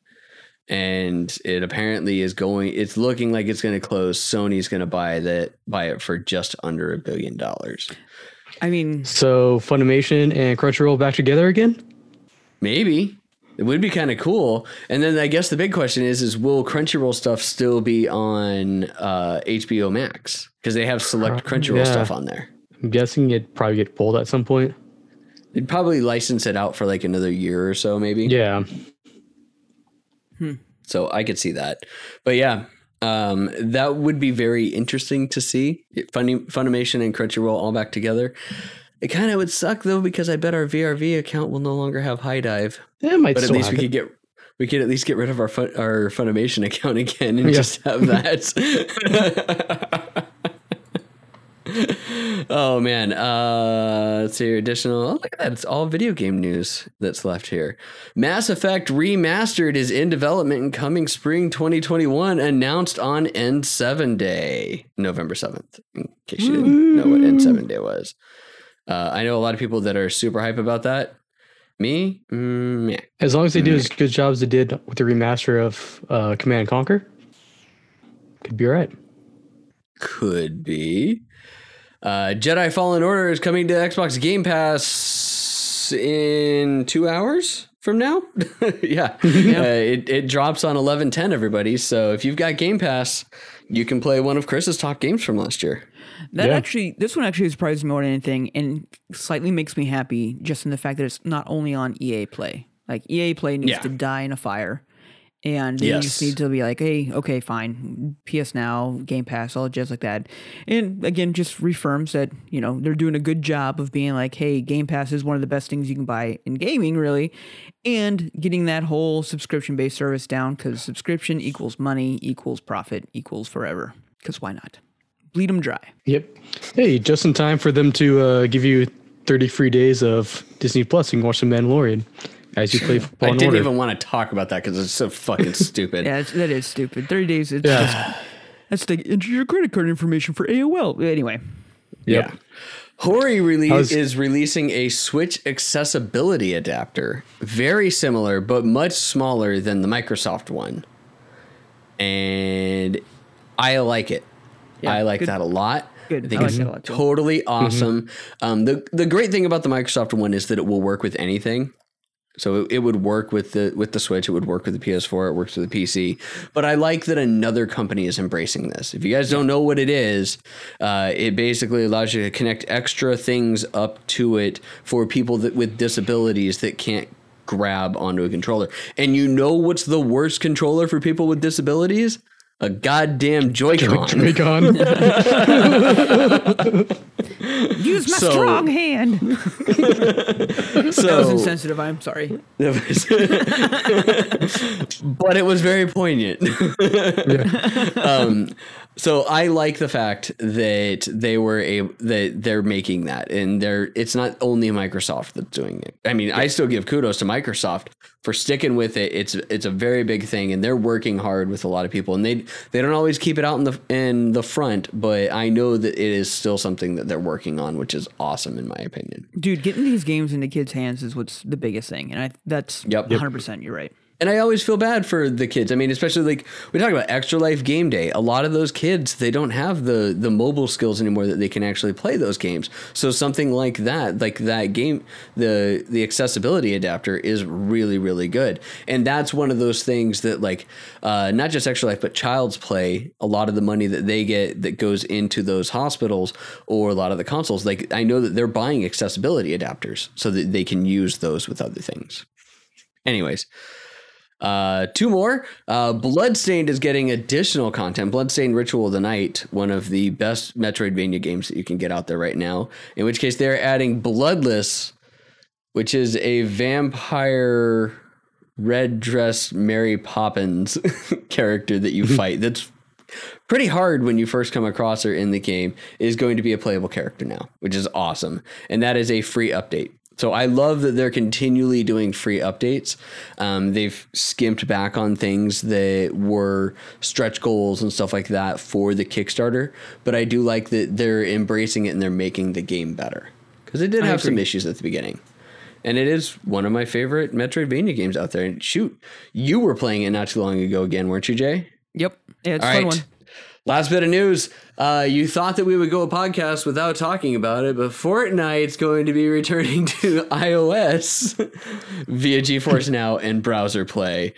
and it apparently is going. It's looking like it's going to close. Sony's going to buy that buy it for just under a billion dollars. I mean, So Funimation and Crunchyroll back together again? Maybe it would be kind of cool. And then I guess the big question is: is will Crunchyroll stuff still be on uh, HBO Max because they have select Crunchyroll yeah. stuff on there? I'm guessing it'd probably get pulled at some point. They'd probably license it out for like another year or so, maybe. Yeah. So I could see that. But yeah, um, that would be very interesting to see. Funny, Funimation and Crunchyroll all back together. It kind of would suck though because I bet our VRV account will no longer have HIDIVE. It might But at least we happen. could get we could at least get rid of our fun, our Funimation account again and Yeah. just have that. oh man, uh, let's see here. Additional. Oh, look at that! It's all video game news that's left here. Mass Effect Remastered is in development and coming spring 2021. Announced on N7 Day, November 7th. In case you didn't know what N7 Day was. Uh, I know a lot of people that are super hype about that. Me, mm, yeah. As long as they do as good jobs they did with the remaster of uh, Command and Conquer, could be all right. Could be. Uh, Jedi Fallen Order is coming to Xbox Game Pass in two hours from now. yeah. Uh, it, it drops on 1110, everybody. So if you've got Game Pass, you can play one of Chris's top games from last year. that Yeah. actually, this one actually surprises me more than anything, and slightly makes me happy just in the fact that it's not only on EA Play. Like EA Play needs Yeah. to die in a fire, and you just need to be like, hey, okay, fine, PS Now, Game Pass, all just like that. And again, just reaffirms that you know they're doing a good job of being like, hey, Game Pass is one of the best things you can buy in gaming, really, and getting that whole subscription based service down because subscription equals money equals profit equals forever. Because why not? Bleed them dry. Yep. Hey, just in time for them to uh, give you 30 free days of Disney Plus. You can watch The Mandalorian as you play I Fallen didn't Order. even want to talk about that because it's so fucking stupid. Yeah, it's, that is stupid. Thirty days. It's Yeah. just that's the enter your credit card information for AOL. Anyway, Yep. Yeah. Hori release How's- is releasing a Switch accessibility adapter, very similar but much smaller than the Microsoft one, and I like it. Yeah, I like good. that a lot. Good. I think I like it's that a lot, totally awesome. Um, the the great thing about the Microsoft one is that it will work with anything. So it, it would work with the with the Switch. It would work with the PS4. It works with the PC. But I like that another company is embracing this. If you guys don't know what it is, uh, it basically allows you to connect extra things up to it for people that with disabilities that can't grab onto a controller. And you know what's the worst controller for people with disabilities? A goddamn Joy-Con. Joy-Con. use my So- strong hand. That was so insensitive. I'm sorry. but it was very poignant. um, so I like the fact that they were a that they're making that, and they're it's not only Microsoft that's doing it. I mean, I still give kudos to Microsoft for sticking with it. It's it's a very big thing, and they're working hard with a lot of people, and they they don't always keep it out in the in the front, but I know that it is still something that they're working on, which is awesome in my opinion. Dude, getting these games into kids' hands is what's the biggest thing, and I that's Yep. 100. percent You're right. And I always feel bad for the kids. I mean, especially like we talk about Extra Life Game Day. A lot of those kids, they don't have the the mobile skills anymore that they can actually play those games. So something like that, like that game, the the accessibility adapter is really really good. And that's one of those things that like uh, not just Extra Life, but Child's Play. A lot of the money that they get that goes into those hospitals or a lot of the consoles, like I know that they're buying accessibility adapters so that they can use those with other things. Anyways. Uh, two more. Uh, Bloodstained is getting additional content. Bloodstained Ritual of the Night, one of the best Metroidvania games that you can get out there right now. In which case, they're adding Bloodless, which is a vampire red dress Mary Poppins character that you fight. That's pretty hard when you first come across her in the game. Is going to be a playable character now, which is awesome, and that is a free update. So I love that they're continually doing free updates. Um, they've skimped back on things that were stretch goals and stuff like that for the Kickstarter, but I do like that they're embracing it and they're making the game better because it did have some issues at the beginning. And it is one of my favorite Metroidvania games out there. And shoot, you were playing it not too long ago again, weren't you, Jay? Yep. Yeah, it's a All fun right. one. Last bit of news. Uh, you thought that we would go a podcast without talking about it, but Fortnite's going to be returning to iOS via GeForce Now and browser play.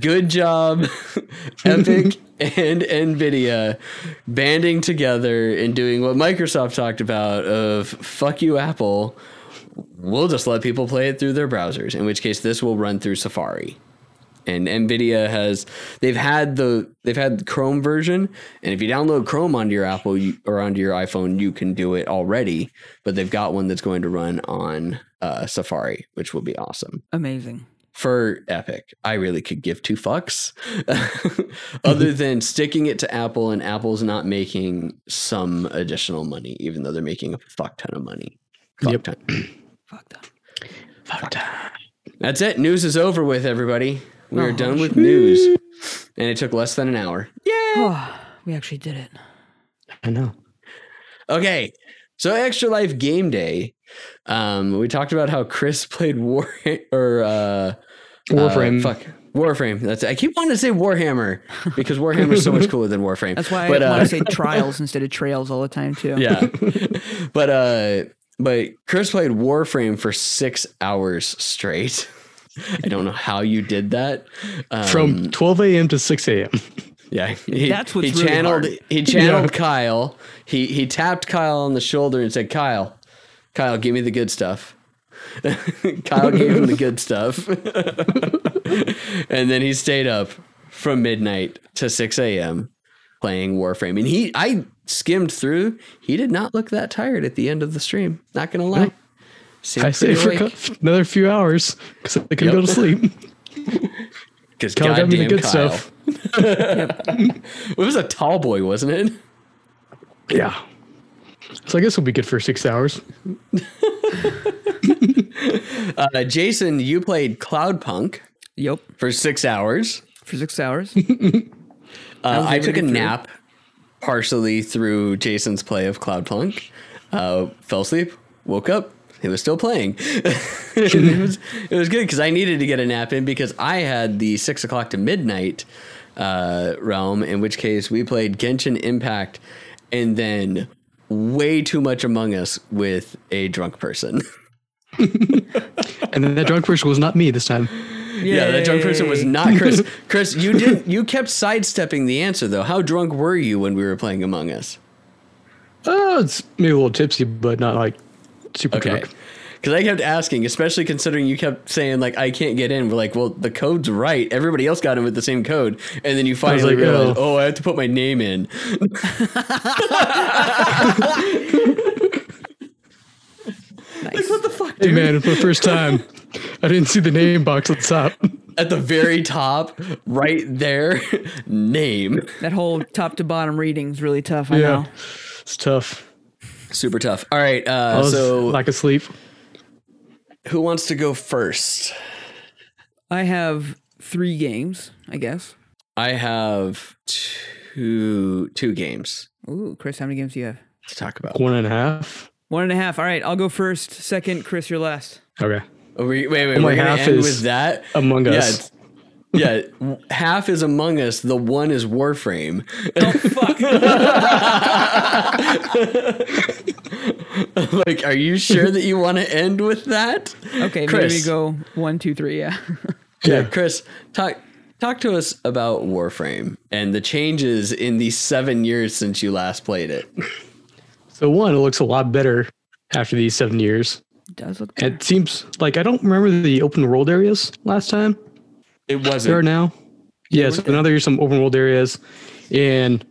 Good job, Epic and Nvidia banding together and doing what Microsoft talked about of fuck you Apple. We'll just let people play it through their browsers, in which case this will run through Safari and Nvidia has they've had the they've had the Chrome version, and if you download Chrome onto your Apple you, or onto your iPhone, you can do it already. But they've got one that's going to run on uh, Safari, which will be awesome Amazing. for Epic. I really could give two fucks, other than sticking it to Apple, and Apple's not making some additional money, even though they're making a fuck ton of money. Fuck Yep. ton. Fuck that. That's it. News is over with, everybody. We are Oh, done with news, and it took less than an hour. Oh, we actually did it. I know. Okay, so Extra Life Game Day. Um, we talked about how Chris played War or uh, Warframe. Uh, fuck Warframe. That's I keep wanting to say Warhammer because Warhammer is so much cooler than Warframe. That's why But, I uh, want to say trials instead of trails all the time too. yeah, but uh, but Chris played Warframe for six hours straight. I don't know how you did that. Um, From 12 a.m. to 6 a.m. Yeah, he, That's what's he really channeled. hard. He channeled Kyle. He he tapped Kyle on the shoulder and said, "Kyle, Kyle, give me the good stuff." Kyle gave him the good stuff, and then he stayed up from midnight to six a.m. playing Warframe. And he, I skimmed through. He did not look that tired at the end of the stream. Not gonna lie. Seemed I stayed pretty for co- another few hours because I couldn't Yep. go to sleep. Because Kyle got me the good Kyle. stuff. It was a tall boy, wasn't it? Yeah. So I guess we'll be good for six hours. Uh, Jason, you played Cloudpunk Yep. for six hours. For six hours. Uh, I took a through. nap partially through Jason's play of Cloudpunk. Uh, fell asleep, woke up. He was still playing. it was it was good because I needed to get a nap in because I had the six o'clock to midnight uh, realm. In which case we played Genshin Impact, and then way too much Among Us with a drunk person. And then that drunk person was not me this time. Yeah, that drunk person was not Chris. Chris, you didn't. You kept sidestepping the answer though. How drunk were you when we were playing Among Us? Oh, it's maybe a little tipsy, but not like super Okay. drunk. Because I kept asking, especially considering you kept saying like I can't get in. We're like, well, the code's right. Everybody else got in with the same code, and then you finally like, realized, oh. oh, I have to put my name in. Nice. What the fuck, Hey man, for the first time, I didn't see the name box at the top. At the very top, right there, name. That whole top to bottom reading is really tough. I yeah, know. it's tough. Super tough. All right, I uh, was so lack of sleep. who wants to go first? I have three games, I guess. I have two two games Ooh, Chris, how many games do you have? to talk about. One and a half. One and a half. All right, I'll go first. Second, Chris, you're last. Okay. Oh, we- wait, wait, my we're gonna half end is with that. Among Yeah, Us. It's- yeah, half is Among Us. The one is Warframe. Oh fuck! like, are you sure that you want to end with that? Okay, Chris. maybe go one, two, three. Yeah. Yeah, Chris, talk talk to us about Warframe and the changes in the seven years since you last played it. So one, it looks a lot better after these seven years. It does look. It seems like I don't remember the open world areas last time. It there are wasn't. now. Yeah, so now there's some open world areas, and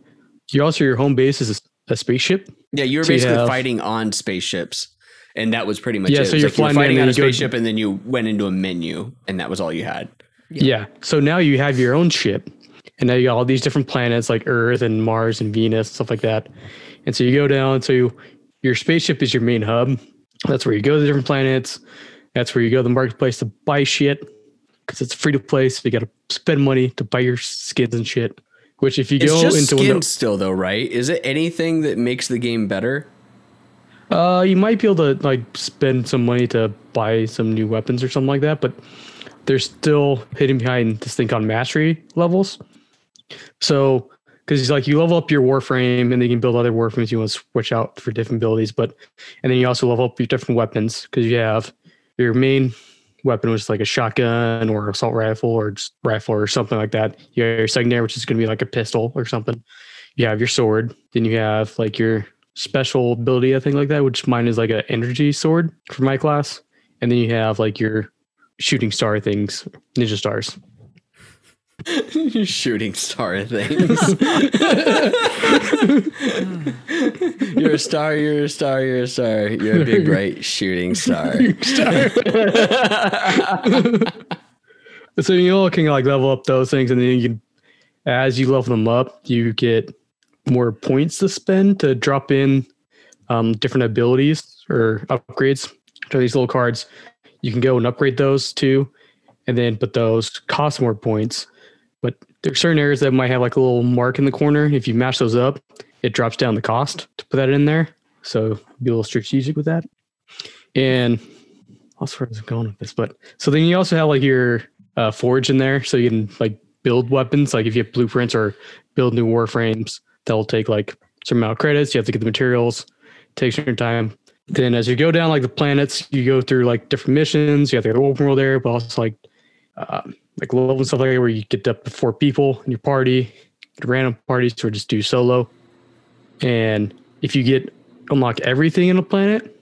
you also your home base is a, a spaceship. Yeah, you were So you basically have- fighting on spaceships, and that was pretty much Yeah, it. so It you're like you were flying in fighting on a you go- spaceship, and then you went into a menu, and that was all you had. Yeah. So now you have your own ship, and now you got all these different planets like Earth and Mars and Venus and stuff like that. And so you go down. So you, your spaceship is your main hub. That's where you go to the different planets. That's where you go to the marketplace to buy shit because it's free to play. So you got to spend money to buy your skins and shit. Which if you It's go just into skins one, still, though, right? Is it anything that makes the game better? uh, you might be able to like spend some money to buy some new weapons or something like that. But they're still hidden behind this thing called mastery levels. So, because it's like you level up your warframe and then you can build other warframes you want to switch out for different abilities, but and then you also level up your different weapons because you have your main weapon, is like a shotgun or assault rifle or rifle or something like that. You have your secondary, which is going to be like a pistol or something. You have your sword. Then you have like your special ability, I think like that, which mine is like an energy sword for my class. And then you have like your shooting star things, ninja stars. Shooting star things. you're a star, you're a star, you're a star. You're a big, bright shooting star. So you all can like level up those things, and then you can, as you level them up, you get more points to spend to drop in um, different abilities or upgrades to these little cards. You can go and upgrade those too, and then but those cost more points. But there are certain areas that might have like a little mark in the corner. If you match those up, it drops down the cost to put that in there. So be a little strategic with that. And also where I was going with this, but so then you also have like your uh, forge in there, so you can like build weapons. Like if you have blueprints or build new warframes, that'll take like some amount of credits. You have to get the materials. Takes your time. Then as you go down like the planets, you go through like different missions. You have to go to open world area, but also like um, like level and stuff like that, where you get up to four people in your party, random parties, or just do solo. And if you get unlock everything in a planet,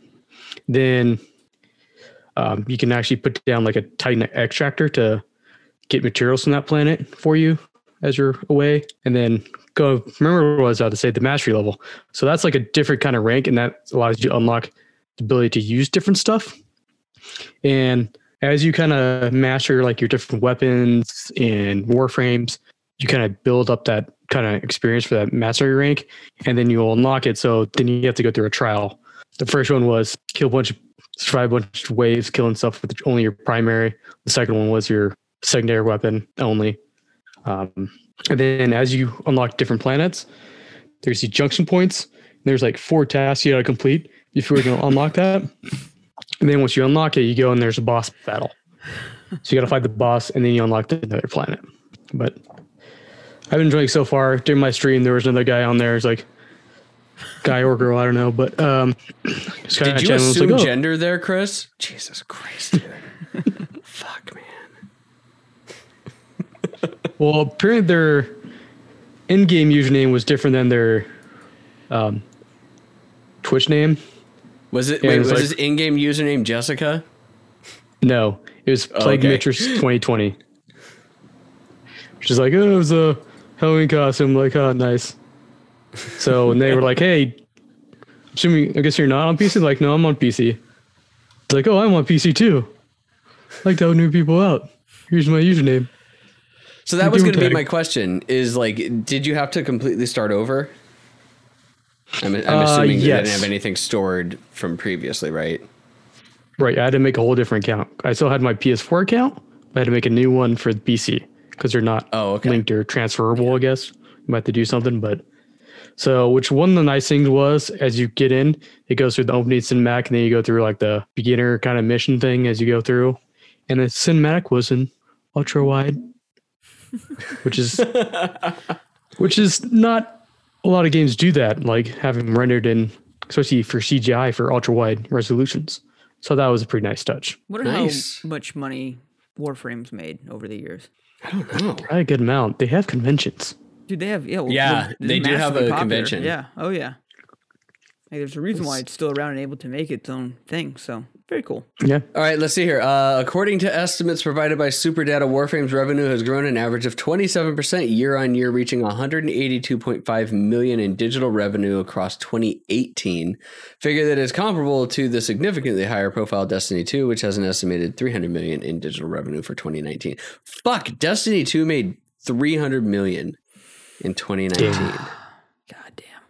then um, you can actually put down like a Titan extractor to get materials from that planet for you as you're away, and then go. Remember what I was about to say the mastery level. So that's like a different kind of rank, and that allows you to unlock the ability to use different stuff. And as you kind of master like your different weapons and warframes, you kind of build up that kind of experience for that mastery rank, and then you'll unlock it. So then you have to go through a trial. The first one was kill a bunch of survive a bunch of waves, killing stuff with only your primary. The second one was your secondary weapon only. Um, and then as you unlock different planets, there's these junction points. There's like four tasks you got to complete before you can unlock that. And then once you unlock it, you go and there's a boss battle. So you got to fight the boss, and then you unlock another planet. But I've been enjoying so far. During my stream, there was another guy on there. It's like guy or girl, I don't know. But um, Did you assume like, oh, gender there, Chris? Jesus Christ. dude. Fuck, man. Well, apparently their in-game username was different than their um, Twitch name. Was it, Yeah, wait, it was, was his in game username Jessica? No, it was oh, Plague okay. Mistress 2020. She's like, oh, it was a Halloween costume. Like, oh, nice. So when they were like, hey, assuming, I guess you're not on PC. Like, no, I'm on PC. It's like, oh, I'm on PC too. I like to help new people out. Here's my username. So that was going to be my question is like, did you have to completely start over? I'm, I'm Uh, assuming you didn't have anything stored from previously, right? Right, I had to make a whole different account. I still had my PS4 account. But I had to make a new one for the PC because they're not Oh, okay. linked or transferable. I guess you might have to do something. But so, which one of the nice things was, as you get in, it goes through the opening cinematic, and then you go through like the beginner kind of mission thing as you go through, and the cinematic was in ultra wide, which is which is not a lot of games do that, like having rendered in, especially for CGI for ultra wide resolutions. So that was a pretty nice touch. Wonder Nice. how much money Warframe's made over the years. I don't know. Probably a good amount. They have conventions. Dude, they have yeah. well, Yeah, they do have a popular. convention. Yeah. Oh yeah. Like, there's a reason why it's still around and able to make its own thing. So Very cool. Yeah. All right, let's see here. Uh, according to estimates provided by Superdata, Warframe's revenue has grown an average of 27% year on year, reaching 182.5 million in digital revenue across 2018. Figure that is comparable to the significantly higher profile Destiny 2, which has an estimated 300 million in digital revenue for 2019. Fuck, Destiny 2 made 300 million in 2019. God damn.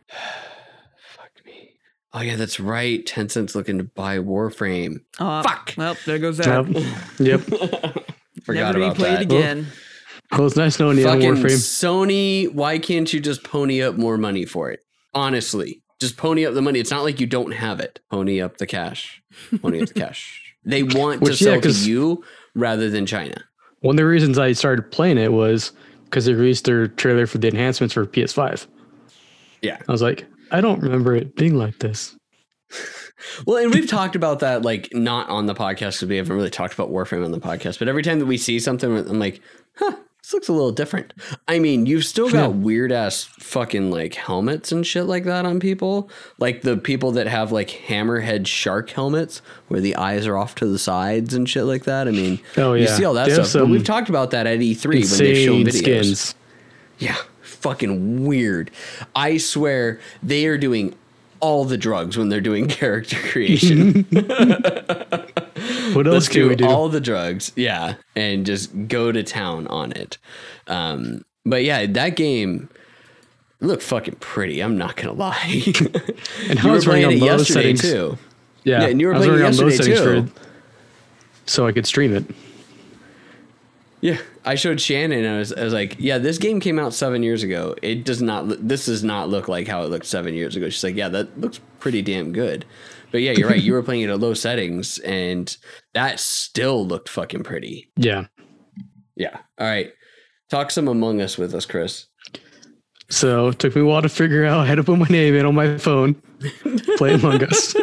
Fuck me. Oh yeah, that's right. Tencent's looking to buy Warframe. Uh, Fuck. Well, there goes that. Yep. yep. Forgot Never to be played that. again. Well, it's nice knowing you on Warframe. Sony, why can't you just pony up more money for it? Honestly, just pony up the money. It's not like you don't have it. Pony up the cash. Pony up the cash. They want Which, to yeah, sell to 'cause- you rather than China. One of the reasons I started playing it was because they released their trailer for the enhancements for PS5. Yeah. I was like, I don't remember it being like this. Well, and we've talked about that, like not on the podcast because we haven't really talked about Warframe on the podcast. But every time that we see something, I'm like, huh, this looks a little different. I mean, you've still got weird ass fucking like helmets and shit like that on people, like the people that have like hammerhead shark helmets where the eyes are off to the sides and shit like that. I mean, Oh, you see all that They stuff. But we've talked about that at E3 when they've shown Insane videos. skins. Yeah, fucking weird. I swear they are doing all the drugs when they're doing character creation. What else Let's can do we do? all the drugs, yeah, and just go to town on it. Um, but yeah, that game looked fucking pretty. I'm not gonna lie. and were was running playing on it low yesterday settings. too. Yeah, Yeah, and you were playing it on low yesterday, settings too. for so I could stream it. Yeah, I showed Shannon. And I was, I was like, "Yeah, this game came out seven years ago. It does not. Look, this does not look like how it looked seven years ago." She's like, "Yeah, that looks pretty damn good." But yeah, you're right. You were playing it at low settings, and that still looked fucking pretty. Yeah. Yeah. All right, talk some Among Us with us, Chris. So it took me a while to figure out how to put my name in on my phone. Play Among Us.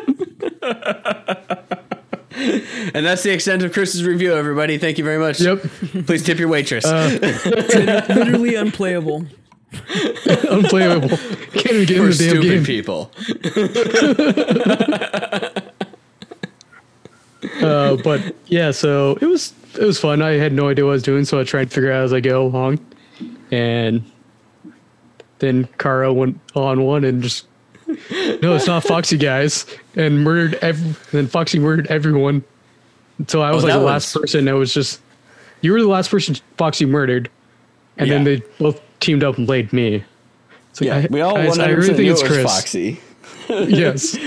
And that's the extent of Chris's review, everybody. Thank you very much. Yep. Please tip your waitress. Literally unplayable. Unplayable. Can't even get in for the damn stupid game. people. Uh, but yeah, so it was it was fun. I had no idea what I was doing, so I tried to figure out as I go along. And then Kara went on one and just no, it's not Foxy guys, and murdered. Then Foxy murdered everyone. So I was Oh, like the last was- person that was just. You were the last person Foxy murdered, and then they both teamed up and played me. So Yeah, I, we all guys, I really think it's it Chris. Foxy. yes.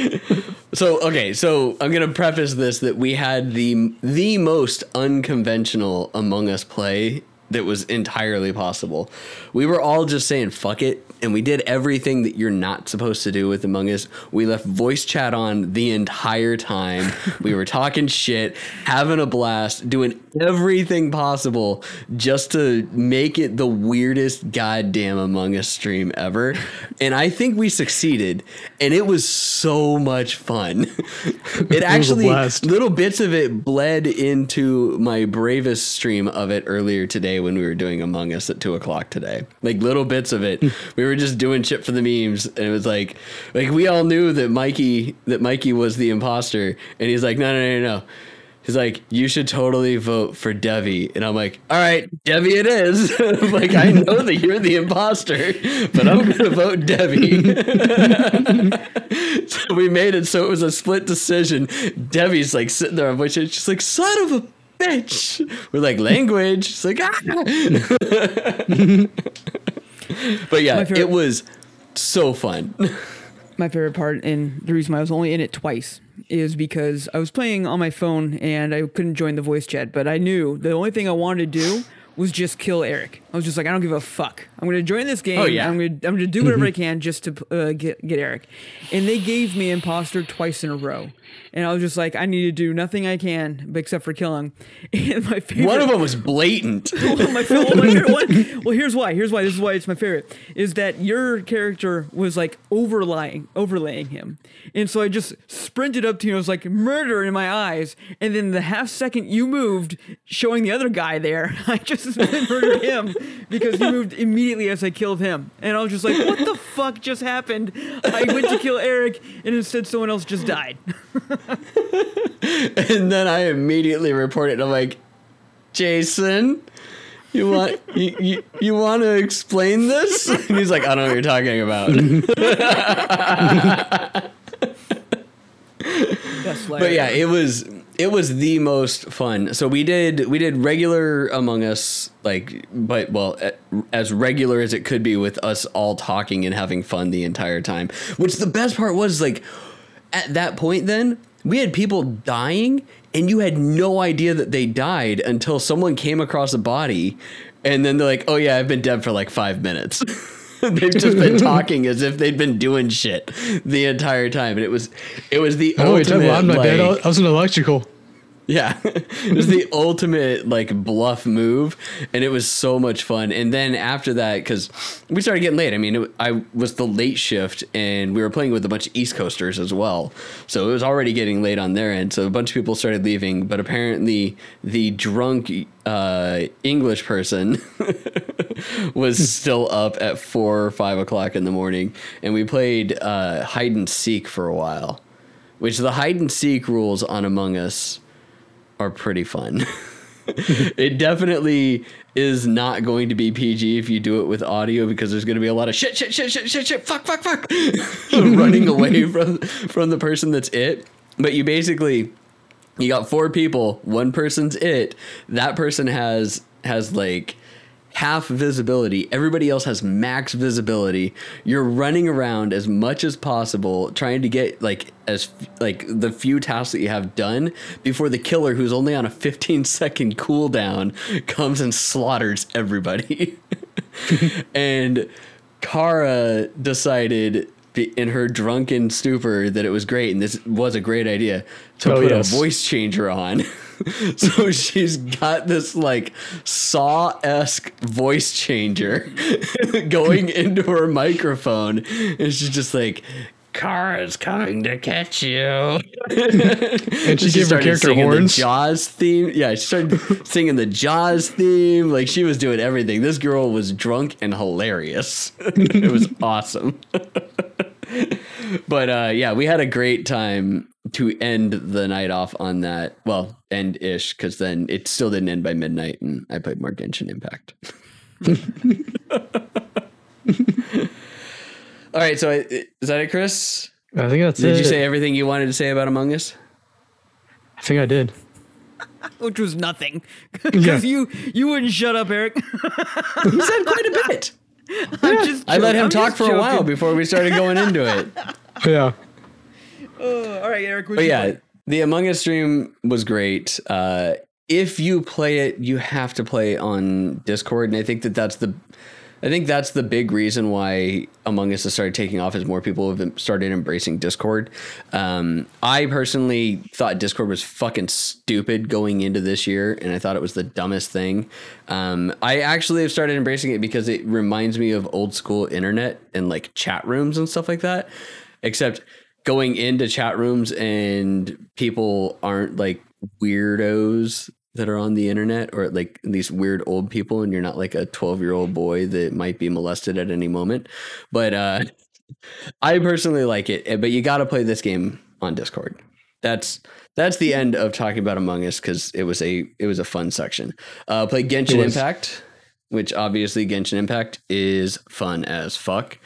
So okay, so I'm gonna preface this that we had the the most unconventional Among Us play that was entirely possible. We were all just saying fuck it, and we did everything that you're not supposed to do with Among Us. We left voice chat on the entire time. we were talking shit, having a blast, doing everything possible just to make it the weirdest goddamn Among Us stream ever. And I think we succeeded, and it was so much fun. it actually blast. little bits of it bled into my bravest stream of it earlier today when we were doing Among Us at two o'clock today. Like little bits of it. we were just doing shit for the memes, and it was like, like we all knew that Mikey that Mikey was the imposter, and he's like, no, no, no, no. He's like, you should totally vote for Devi. And I'm like, all right, Devi it is. I'm like, I know that you're the imposter, but I'm going to vote Devi. so we made it so it was a split decision. Devi's like sitting there on which she's like, son of a bitch. We're like, language. She's like, ah. but yeah, favorite- it was so fun. my favorite part and the reason why I was only in it twice is because I was playing on my phone and I couldn't join the voice chat, but I knew the only thing I wanted to do was just kill Eric. I was just like, I don't give a fuck. I'm gonna join this game. Oh, yeah. I'm gonna I'm gonna do whatever I can just to uh, get get Eric. And they gave me imposter twice in a row, and I was just like, I need to do nothing I can except for killing. And my favorite One of them was blatant. well, my, well, my favorite one. Well, here's why. Here's why. This is why it's my favorite. Is that your character was like overlying, overlaying him, and so I just sprinted up to you. and I was like murder in my eyes, and then the half second you moved, showing the other guy there, I just murdered him because he moved immediately as I killed him. And I was just like, what the fuck just happened? I went to kill Eric, and instead someone else just died. and then I immediately report it. I'm like, Jason, you want you, you, you want to explain this? And he's like, I don't know what you're talking about. but yeah, it was it was the most fun. So we did we did regular Among Us, like, but well, as regular as it could be with us all talking and having fun the entire time. Which the best part was like, at that point, then we had people dying, and you had no idea that they died until someone came across a body, and then they're like, "Oh yeah, I've been dead for like five minutes." They've just been talking as if they'd been doing shit the entire time, and it was it was the Oh, wait. I'm not like, dead. I was an electrical. Yeah, it was the ultimate like bluff move, and it was so much fun. And then after that, because we started getting late. I mean, it, I was the late shift, and we were playing with a bunch of East Coasters as well, so it was already getting late on their end. So a bunch of people started leaving, but apparently the drunk uh, English person was still up at four or five o'clock in the morning, and we played uh, hide and seek for a while. Which the hide and seek rules on Among Us are pretty fun. it definitely is not going to be PG if you do it with audio because there's going to be a lot of shit, shit, shit, shit, shit, shit, fuck, fuck, fuck, running away from from the person that's it. But you basically you got four people. One person's it. That person has has like half visibility. Everybody else has max visibility. You're running around as much as possible trying to get like as like the few tasks that you have done before the killer who's only on a 15 second cooldown comes and slaughters everybody. and Kara decided in her drunken stupor that it was great and this was a great idea to Oh, put yes. a voice changer on. so she's got this like saw esque voice changer going into her microphone, and she's just like, car is coming to catch you. And she, gave her started character singing horns. The Jaws theme. Yeah, she started singing the Jaws theme. Like she was doing everything. This girl was drunk and hilarious. it was awesome. but uh, yeah, we had a great time to end the night off on that. Well, end ish, because then it still didn't end by midnight, and I played more Genshin Impact. All right, so I, is that it, Chris? I think that's Did it. Did you say everything you wanted to say about Among Us? I think I did. Which was nothing. Because Yeah. you you wouldn't shut up, Eric. He said quite a bit. I'm just I let him I'm talk just for a while before we started going into it. Yeah. Uh, all right, Eric. But yeah, the Among Us stream was great. Uh, if you play it, you have to play on Discord, and I think that that's the, I think that's the big reason why Among Us has started taking off. Is more people have started embracing Discord. Um, I personally thought Discord was fucking stupid going into this year, and I thought it was the dumbest thing. Um, I actually have started embracing it because it reminds me of old school internet and like chat rooms and stuff like that. Except going into chat rooms and people aren't like weirdos that are on the internet or like these weird old people and you're not like a 12 year old boy that might be molested at any moment. But uh i personally like it but you got to play this game on discord. That's that's the end of talking about among us because it was a it was a fun section. Uh play genshin impact which obviously Genshin Impact is fun as fuck.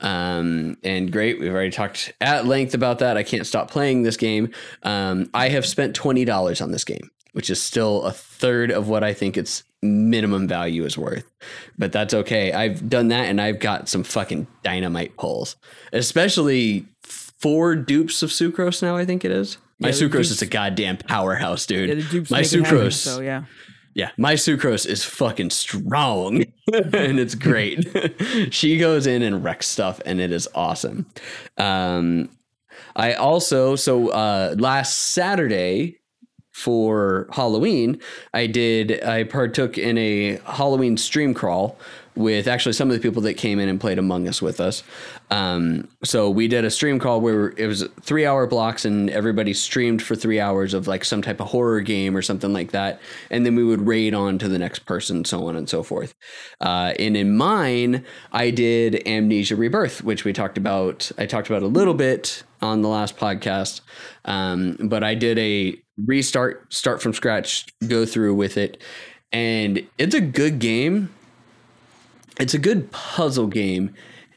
Um, and great. We've already talked at length about that. I can't stop playing this game. Um, I have spent $20 on this game, which is still a third of what I think its minimum value is worth. But that's okay. I've done that and I've got some fucking dynamite pulls, especially four dupes of Sucrose now, I think it is. My Yeah, Sucrose is a goddamn powerhouse, dude. yeah, My it happen, Sucrose. So yeah. Yeah, my sucrose is fucking strong and it's great. she goes in and wrecks stuff and it is awesome. Um, I also, so uh, last Saturday for Halloween, I did, I partook in a Halloween stream crawl with actually some of the people that came in and played Among Us with us. Um, so we did a stream call where it was three hour blocks and everybody streamed for three hours of like some type of horror game or something like that. And then we would raid on to the next person, so on and so forth. Uh, and in mine, I did Amnesia Rebirth, which we talked about. I talked about a little bit on the last podcast. Um, but I did a restart, start from scratch, go through with it. And it's a good game it's a good puzzle game.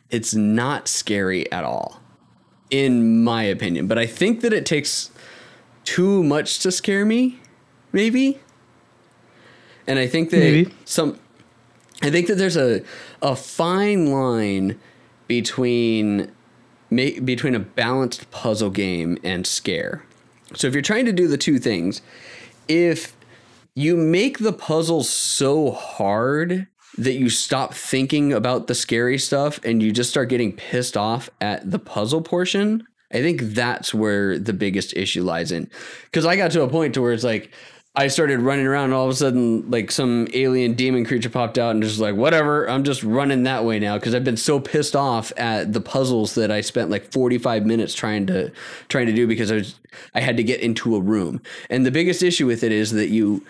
It's not scary at all, in my opinion. But I think that it takes too much to scare me, maybe. And I think that maybe. some, I think that there's a a fine line between between a balanced puzzle game and scare. So if you're trying to do the two things, if you make the puzzle so hard that you stop thinking about the scary stuff and you just start getting pissed off at the puzzle portion. I think that's where the biggest issue lies in. Cause I got to a point to where it's like I started running around and all of a sudden like some alien demon creature popped out and just like whatever, I'm just running that way now because I've been so pissed off at the puzzles that I spent like 45 minutes trying to trying to do because I was I had to get into a room. And the biggest issue with it is that you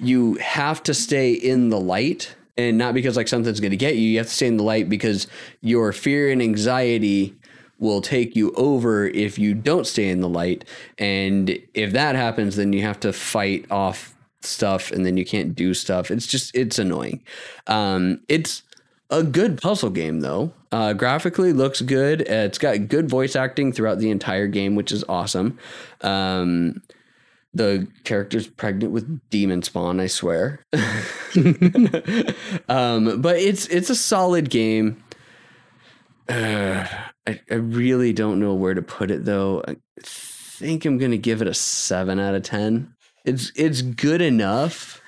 you have to stay in the light and not because like something's going to get you. You have to stay in the light because your fear and anxiety will take you over if you don't stay in the light. And if that happens, then you have to fight off stuff and then you can't do stuff. It's just, it's annoying. Um, it's a good puzzle game though. Uh, graphically looks good. Uh, it's got good voice acting throughout the entire game, which is awesome. Um, the character's pregnant with demon spawn i swear. Um, but it's it's a solid game. Uh, I, I really don't know where to put it though. I think i'm gonna give it a 7 out of 10 it's it's good enough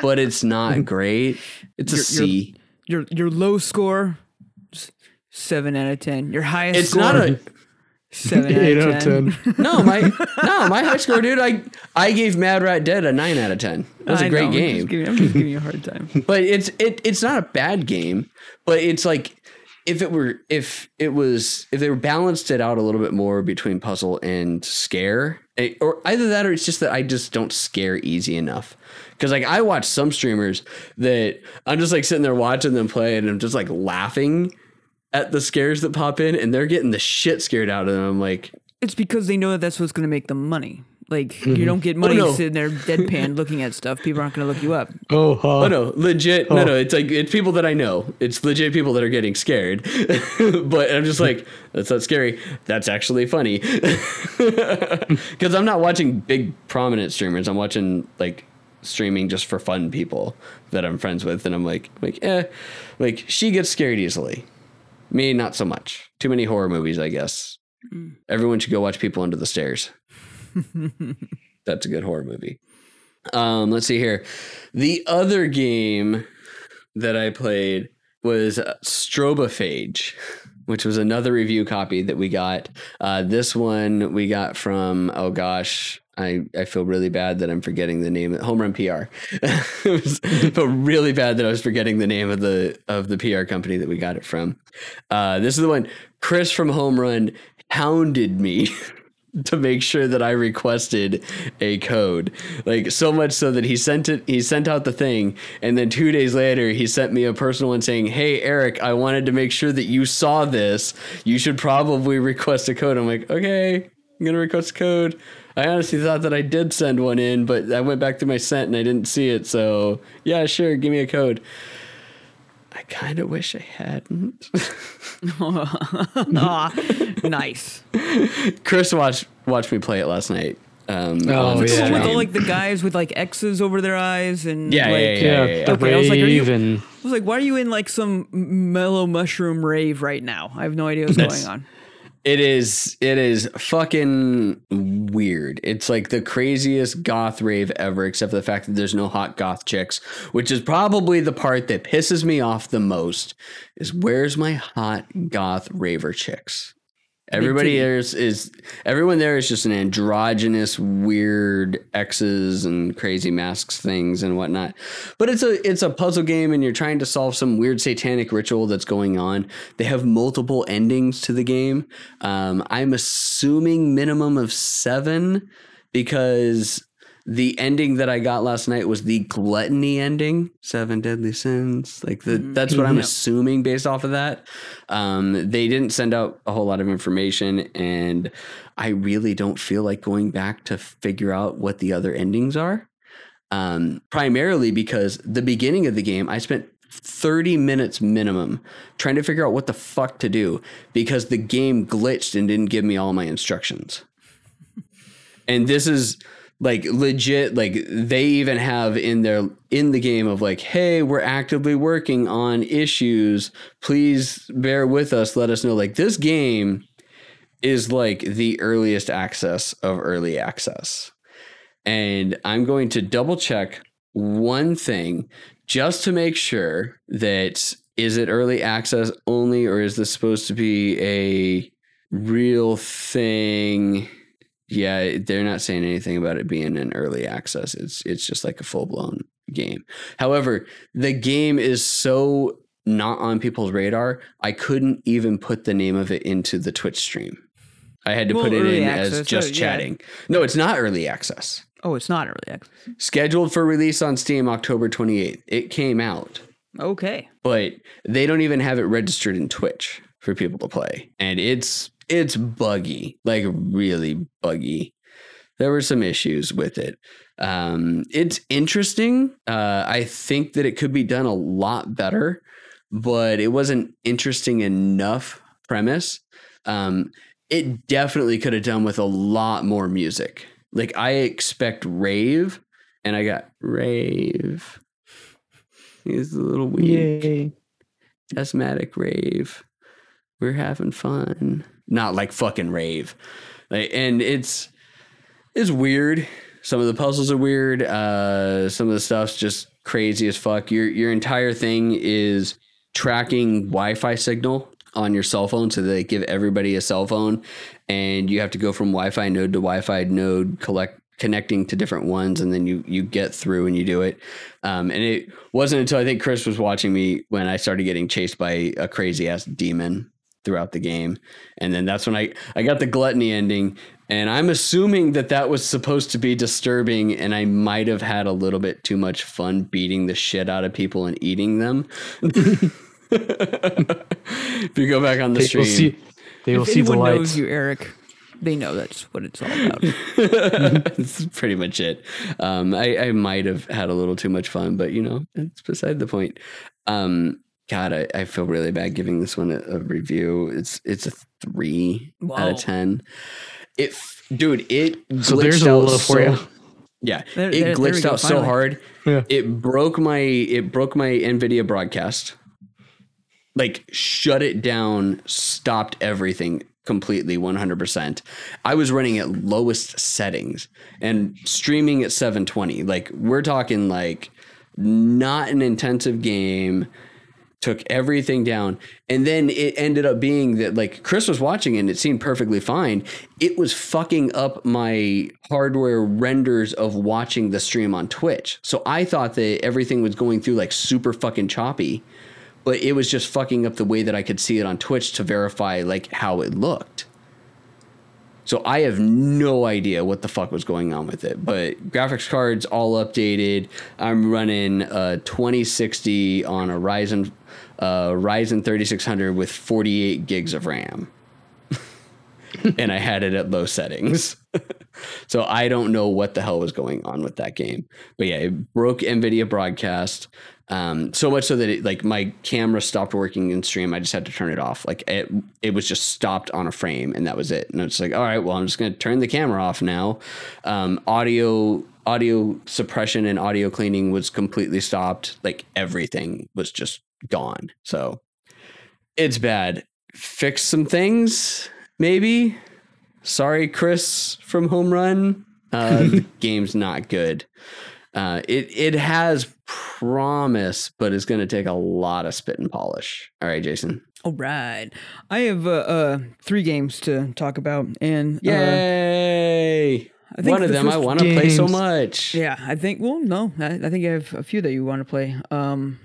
but it's not great. It's a your, C. Your, your your low score. Seven out of ten. Your highest it's score, not a seven out of 10. no, my no, my high score, dude. I I gave Mad Rat Dead a nine out of ten. It was a I great know, I'm game, just, giving, I'm just giving you a hard time. but it's it it's not a bad game. But it's like if it were if it was if they were balanced it out a little bit more between puzzle and scare, it, or either that or it's just that I just don't scare easy enough. Because like I watch some streamers that I'm just like sitting there watching them play and I'm just like laughing at the scares that pop in and they're getting the shit scared out of them. I'm like, It's because they know that that's what's going to make them money. Like you don't get money no. sitting there deadpan looking at stuff. People aren't going to look you up. Oh, huh. Oh no, legit. No, no, it's like it's people that I know. It's legit people that are getting scared. but I'm just like, that's not scary. That's actually funny. Because I'm not watching big prominent streamers. I'm watching like streaming just for fun people that I'm friends with, and I'm like, like, eh, like she gets scared easily. Me, not so much. Too many horror movies, I guess. Everyone should go watch People Under the Stairs. That's a good horror movie. Um, let's see here. The other game that I played was uh, Strobophage, which was another review copy that we got. Uh, this one we got from oh gosh, I, I feel really bad that I'm forgetting the name. Of Home Run PR. I feel really bad that I was forgetting the name of the of the PR company that we got it from. Uh, this is the one. Chris from Home Run hounded me to make sure that I requested a code. Like so much so that he sent it he sent out the thing and then 2 days later he sent me a personal one saying, "Hey Eric, I wanted to make sure that you saw this. You should probably request a code." I'm like, "Okay, I'm going to request a code." I honestly thought that I did send one in, but I went back to my sent and I didn't see it. So, yeah, sure, give me a code. I kind of wish I hadn't. Ah, nice. Chris watched watched me play it last night. Um, Oh, on yeah. With all like the guys with like X's over their eyes and Yeah, yeah, like, yeah, Yeah, yeah, the Okay, I was like, are you- rave and I was like, why are you in like some mellow mushroom rave right now? I have no idea what's That's- going on. It is it is fucking weird. It's like the craziest goth rave ever, except for the fact that there's no hot goth chicks, which is probably the part that pisses me off the most. Is where's my hot goth raver chicks? Everybody there is, is everyone there is just an androgynous, weird X's and crazy masks things and whatnot. But it's a it's a puzzle game, and you're trying to solve some weird satanic ritual that's going on. They have multiple endings to the game. Um, I'm assuming minimum of seven because the ending that I got last night was the gluttony ending, seven deadly sins. Like the, that's what I'm Yeah. assuming based off of that. Um, they didn't send out a whole lot of information, and I really don't feel like going back to figure out what the other endings are. Um, primarily because the beginning of the game, I spent 30 minutes minimum trying to figure out what the fuck to do because the game glitched and didn't give me all my instructions. And this is like legit like they even have in their in the game of like hey we're actively working on issues. Please bear with us. Let us know. Like this game is like the earliest access of early access. And i'm going to double check one thing just to make sure that is it early access only or is this supposed to be a real thing yeah, eh, they're not saying anything about it being an early access. It's it's just like a full blown game. However, the game is so not on people's radar. I couldn't even put the name of it into the Twitch stream. I had to Well, put it in access, as just so, yeah. chatting. No, it's not early access. Oh, it's not early access. Scheduled for release on Steam October 28th. It came out, Okay. but they don't even have it registered in Twitch for people to play. And it's it's buggy, like really buggy. There were some issues with it. Um, it's interesting. Uh, I think that it could be done a lot better, but it wasn't interesting enough premise. Um, it definitely could have done with a lot more music. Like I expect rave, and I got rave. He's a little weak Yay. asthmatic rave. We're having fun. Not like fucking rave. Like, and it's it's weird. Some of the puzzles are weird. Uh, some of the stuff's just crazy as fuck. Your your entire thing is tracking Wi-Fi signal on your cell phone, so they give everybody a cell phone, and you have to go from Wi-Fi node to Wi-Fi node, collect connecting to different ones, and then you you get through and you do it. Um, and it wasn't until I think Chris was watching me when I started getting chased by a crazy ass demon throughout the game, and then that's when I I got the gluttony ending, and I'm assuming that that was supposed to be disturbing, and I might have had a little bit too much fun beating the shit out of people and eating them. if you go back on the They stream, will see. They will if see the anyone knows you, Eric, they know that's what it's all about. That's pretty much it. Um, I, I might have had a little too much fun, but you know, it's beside the point. Um, God, I, I feel really bad giving this one a, a review. It's it's a three out of ten. It, dude, it So glitched there's a out love for so- you. Yeah, There- it there- there glitched go, out so hard. Yeah. It broke my it broke my Nvidia broadcast. Like shut it down, stopped everything completely 100%. I was running at lowest settings and streaming at 720. Like we're talking like not an intensive game took everything down. And then it ended up being that like chris was watching and it seemed perfectly fine. It was fucking up my hardware renders of watching the stream on twitch. So i thought that everything was going through like super fucking choppy but it was just fucking up the way that i could see it on twitch to verify like how it looked. So I have no idea what the fuck was going on with it, but graphics cards all updated. I'm running uh, a 2060 on a Ryzen uh, Ryzen 3600 with 48 gigs of RAM, and I had it at low settings. so I don't know what the hell was going on with that game, but yeah, it broke Nvidia broadcast. Um, so much so that it, like my camera stopped working in stream. I just had to turn it off. Like it, it was just stopped on a frame, and that was it. And it's like, all right, well, I'm just gonna turn the camera off now. Um, audio, audio suppression and audio cleaning was completely stopped. Like everything was just gone. So it's bad. Fix some things, maybe. Sorry, Chris from Home Run. Uh, the game's not good. Uh, it it has promise, but it's going to take a lot of spit and polish. All right, Jason. All right. I have uh, uh, three games to talk about, and uh, Yay! I think One of the them I want to play so much. yeah, I think. Well, no, I, I think I have a few that you want to play. Um,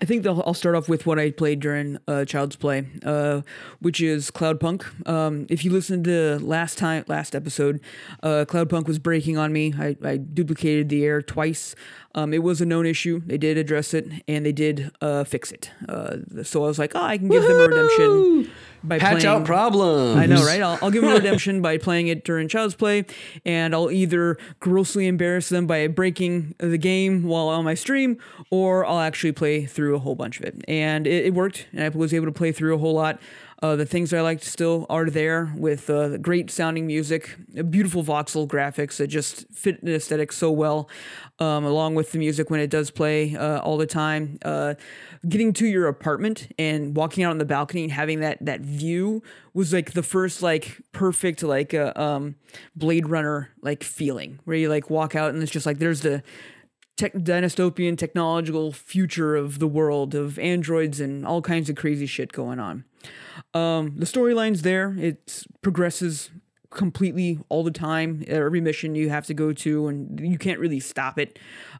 I think I'll start off with what I played during uh, Child's Play, uh, which is Cloudpunk. Um, if you listened to last time, last episode, uh, Cloudpunk was breaking on me. I, I duplicated the air twice. Um, it was a known issue. They did address it and they did uh, fix it. Uh, so I was like, oh, I can give them a redemption by Patch playing. out problems. I know, right? I'll, I'll give them redemption by playing it during Child's Play, and I'll either grossly embarrass them by breaking the game while on my stream, or I'll actually play through a whole bunch of it. And it, it worked, and I was able to play through a whole lot. Uh, the things I liked still are there with uh, great sounding music, beautiful voxel graphics that just fit the aesthetic so well, um, along with the music when it does play uh, all the time. Getting to your apartment and walking out on the balcony and having that that view was like the first like perfect like uh, um, Blade Runner like feeling where you like walk out and it's just like there's the tech dystopian technological future of the world of androids and all kinds of crazy shit going on. Um, the storyline's there. It progresses completely all the time. Every mission you have to go to, and you can't really stop it.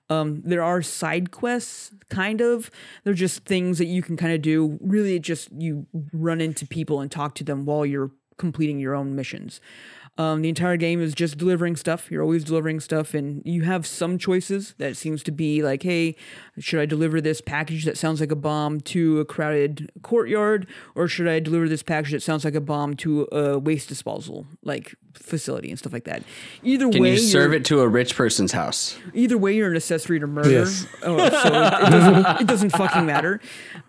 Um, there are side quests, kind of. They're just things that you can kind of do. Really, just you run into people and talk to them while you're completing your own missions. Um, the entire game is just delivering stuff. You're always delivering stuff, and you have some choices that seems to be like, hey, should I deliver this package that sounds like a bomb to a crowded courtyard, or should I deliver this package that sounds like a bomb to a waste disposal like facility and stuff like that? Either Can way, you serve it to a rich person's house? Either way, you're an accessory to murder. Yes. Oh, so it doesn't, it doesn't fucking matter.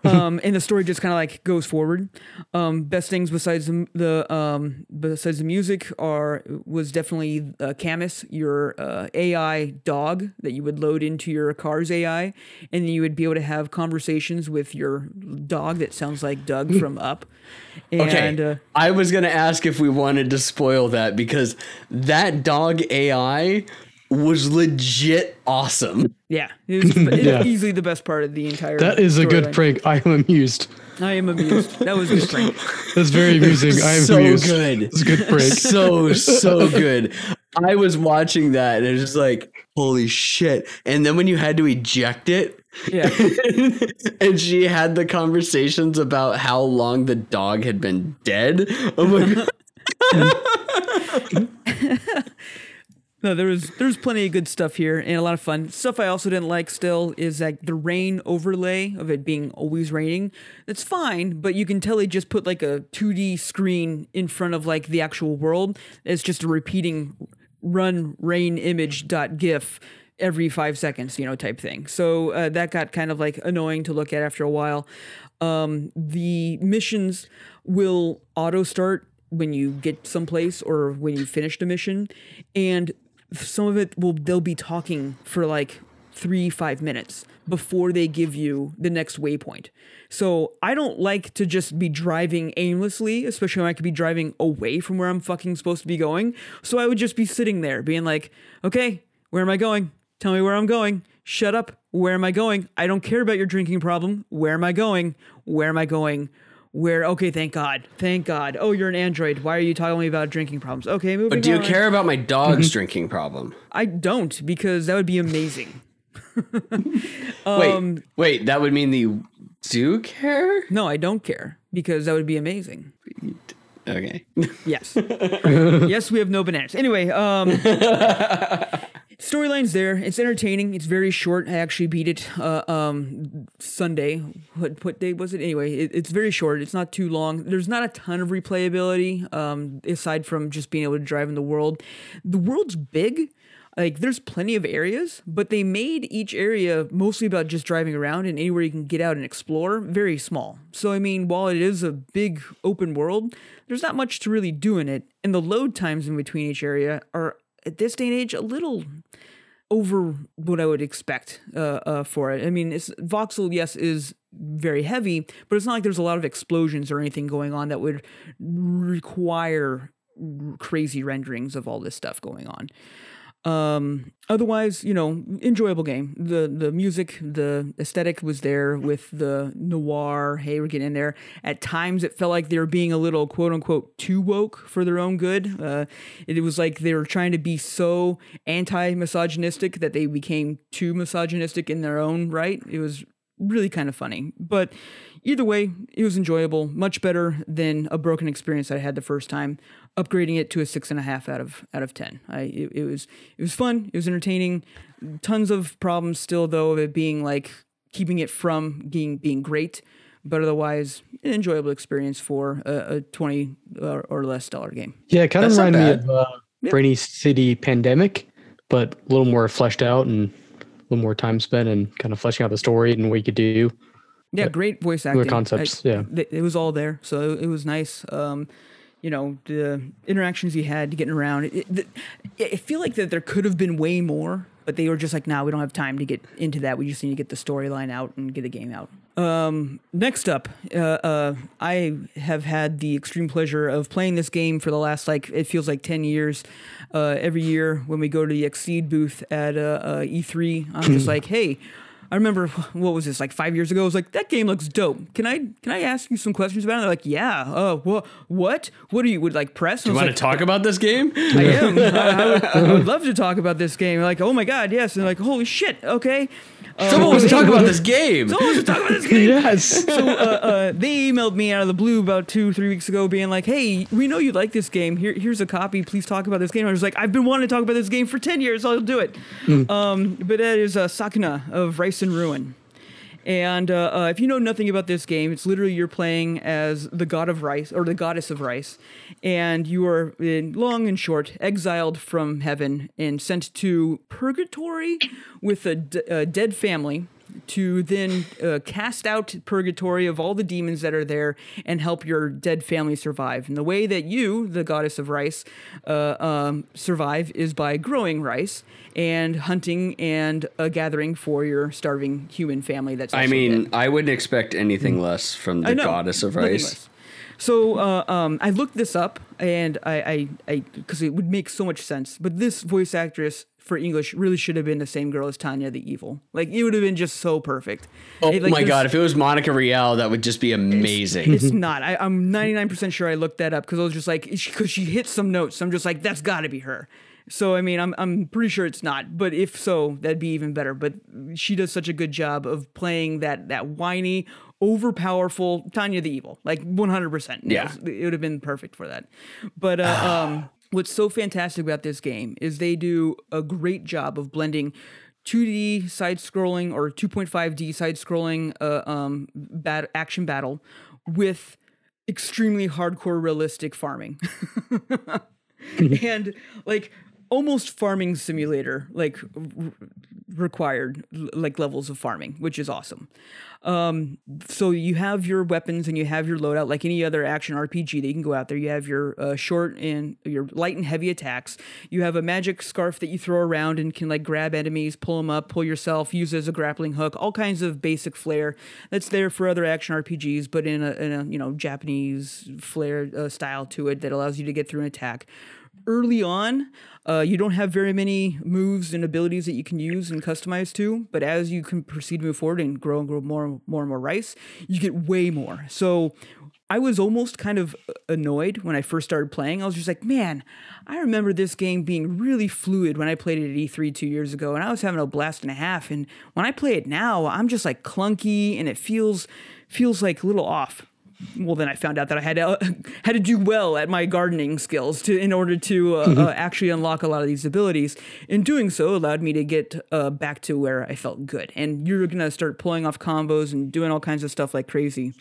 Um, and the story just kind of like goes forward. Um, best things besides the, the um, besides the music are was definitely uh, Camus, your uh, AI dog that you would load into your car's AI, and you would be able to have conversations with your dog that sounds like Doug from Up. And, Okay. Uh, I was going to ask if we wanted to spoil that because that dog AI was legit awesome. yeah, it was it's Yeah. easily the best part of the entire. That is a good storyline. prank. I am amused. I am amused. That was a good prank. That's very amusing. I am so amused. good. It's a good prank. so so good. I was watching that and it was just like, holy shit. And then when you had to eject it, Yeah. and she had the conversations about how long the dog had been dead. Oh my god. No, there was there's plenty of good stuff here and a lot of fun stuff. I also didn't like still is like the rain overlay of it being always raining. That's fine, but you can tell they just put like a 2D screen in front of like the actual world. It's just a repeating run rain image dot gif every five seconds, you know, type thing. So uh, that got kind of like annoying to look at after a while. Um, the missions will auto start when you get someplace or when you finish the mission, and some of it will they'll be talking for like three five minutes before they give you the next waypoint. So I don't like to just be driving aimlessly, especially when I could be driving away from where I'm fucking supposed to be going. So I would just be sitting there being like, okay, where am I going? Tell me where I'm going. Shut up. Where am I going? I don't care about your drinking problem. Where am I going? Where am I going? Where? Okay, thank God. Thank God. Oh, you're an android. Why are you telling me about drinking problems? Okay, moving But do you care about my dog's drinking problem? I don't because that would be amazing. wait, wait, that would mean that you do care? No, I don't care because that would be amazing. Okay. Yes. yes, we have no bananas. Anyway, um storyline's there. It's entertaining. It's very short. I actually beat it uh, um Sunday. What what day was it? Anyway, it, it's very short. It's not too long. There's not a ton of replayability um aside from just being able to drive in the world. The world's big. Like there's plenty of areas, but they made each area mostly about just driving around and anywhere you can get out and explore, very small. So I mean, while it is a big open world, there's not much to really do in it, and the load times in between each area are at this day and age a little over what I would expect uh, uh, for it. I mean, it's voxel, yes, is very heavy, but it's not like there's a lot of explosions or anything going on that would require crazy renderings of all this stuff going on. Um, otherwise, you know, enjoyable game. The the music, the aesthetic was there with the noir. Hey, we're getting in there. At times, it felt like they were being a little quote unquote too woke for their own good. Uh, it was like they were trying to be so anti misogynistic that they became too misogynistic in their own right. It was really kind of funny. But either way, it was enjoyable. Much better than a broken experience I had the first time. Upgrading it to a six and a half out of out of ten. I it, it was it was fun. It was entertaining. Tons of problems still though of it being like keeping it from being being great. But otherwise, an enjoyable experience for a, a twenty or, or less dollar game. Yeah, it kind of That's not reminded me of uh, Rainy City Pandemic, but a little more fleshed out and a little more time spent and kind of fleshing out the story and what you could do. Yeah, great voice acting. concepts, I- yeah. it was all there, so it was nice. Um, you know, the interactions he had to getting around. It, it, I feel like that there could have been way more, but they were just like, "Nah, we don't have time to get into that. We just need to get the storyline out and get the game out." Um, next up, uh, uh, I have had the extreme pleasure of playing this game for the last like it feels like ten years. Uh, every year when we go to the XSEED booth at uh, uh, E3, I'm just like, "Hey." I remember what was this like five years ago? I was like, that game looks dope. Can I can I ask you some questions about it? They're like, yeah. Uh, what what what do you would like press? You I want like, to talk about this game? I am. I, I would, I would love to talk about this game. Like, oh my god, yes. And like, holy shit. Okay. Uh, Someone wants to talk about this game. Someone wants to talk about this game. yes. So uh, uh, they emailed me out of the blue about two, three weeks ago, being like, "Hey, we know you like this game. Here, here's a copy. Please talk about this game." I was like, "I've been wanting to talk about this game for ten years. I'll do it." Um, but that is uh, Sakuna of Rice and Ruin. And uh, uh, if you know nothing about this game, it's literally you're playing as the god of rice or the goddess of rice, and you are, in long and short, exiled from heaven and sent to purgatory with a, d- a dead family to then uh, cast out purgatory of all the demons that are there and help your dead family survive. And the way that you, the goddess of rice, uh, um, survive is by growing rice and hunting and uh, gathering for your starving human family. That's I mean, dead. I wouldn't expect anything less from I the know, goddess of nothing rice. So uh, um, I looked this up, and I, I, because it would make so much sense. But this voice actress for English really should have been the same girl as Tanya the Evil. Like it would have been just so perfect. Oh It, like, my god, if it was Monica Rial, that would just be amazing. It's not. I, I'm 99% sure I looked that up because I was just like, because she hit some notes. I'm just like, that's got to be her. So I mean, I'm I'm pretty sure it's not. But if so, that'd be even better. But she does such a good job of playing that that whiny, overpowerful Tanya the Evil, like 100. percent Yeah. it would have been perfect for that. But uh, um, what's so fantastic about this game is they do a great job of blending 2D side scrolling or 2.5D side scrolling uh, um, bat- action battle with extremely hardcore realistic farming. and like almost farming simulator like r- required like levels of farming which is awesome. Um so you have your weapons and you have your loadout like any other action rpg that you can go out there you have your uh, short and your light and heavy attacks. You have a magic scarf that you throw around and can like grab enemies pull them up pull yourself use as a grappling hook all kinds of basic flair that's there for other action rpgs but in a, in a you know japanese flair uh, style to it that allows you to get through an attack early on, uh, you don't have very many moves and abilities that you can use and customize to. But as you can proceed to move forward and grow and grow more, more and more rice, you get way more. So I was almost kind of annoyed when I first started playing. I was just like, man, I remember this game being really fluid when I played it at E3 two years ago, and I was having a blast and a half. And when I play it now, I'm just like clunky, and it feels feels like a little off well then i found out that i had to uh, had to do well at my gardening skills to in order to uh, uh, actually unlock a lot of these abilities. In doing so allowed me to get uh, back to where i felt good. And you're gonna start pulling off combos and doing all kinds of stuff like crazy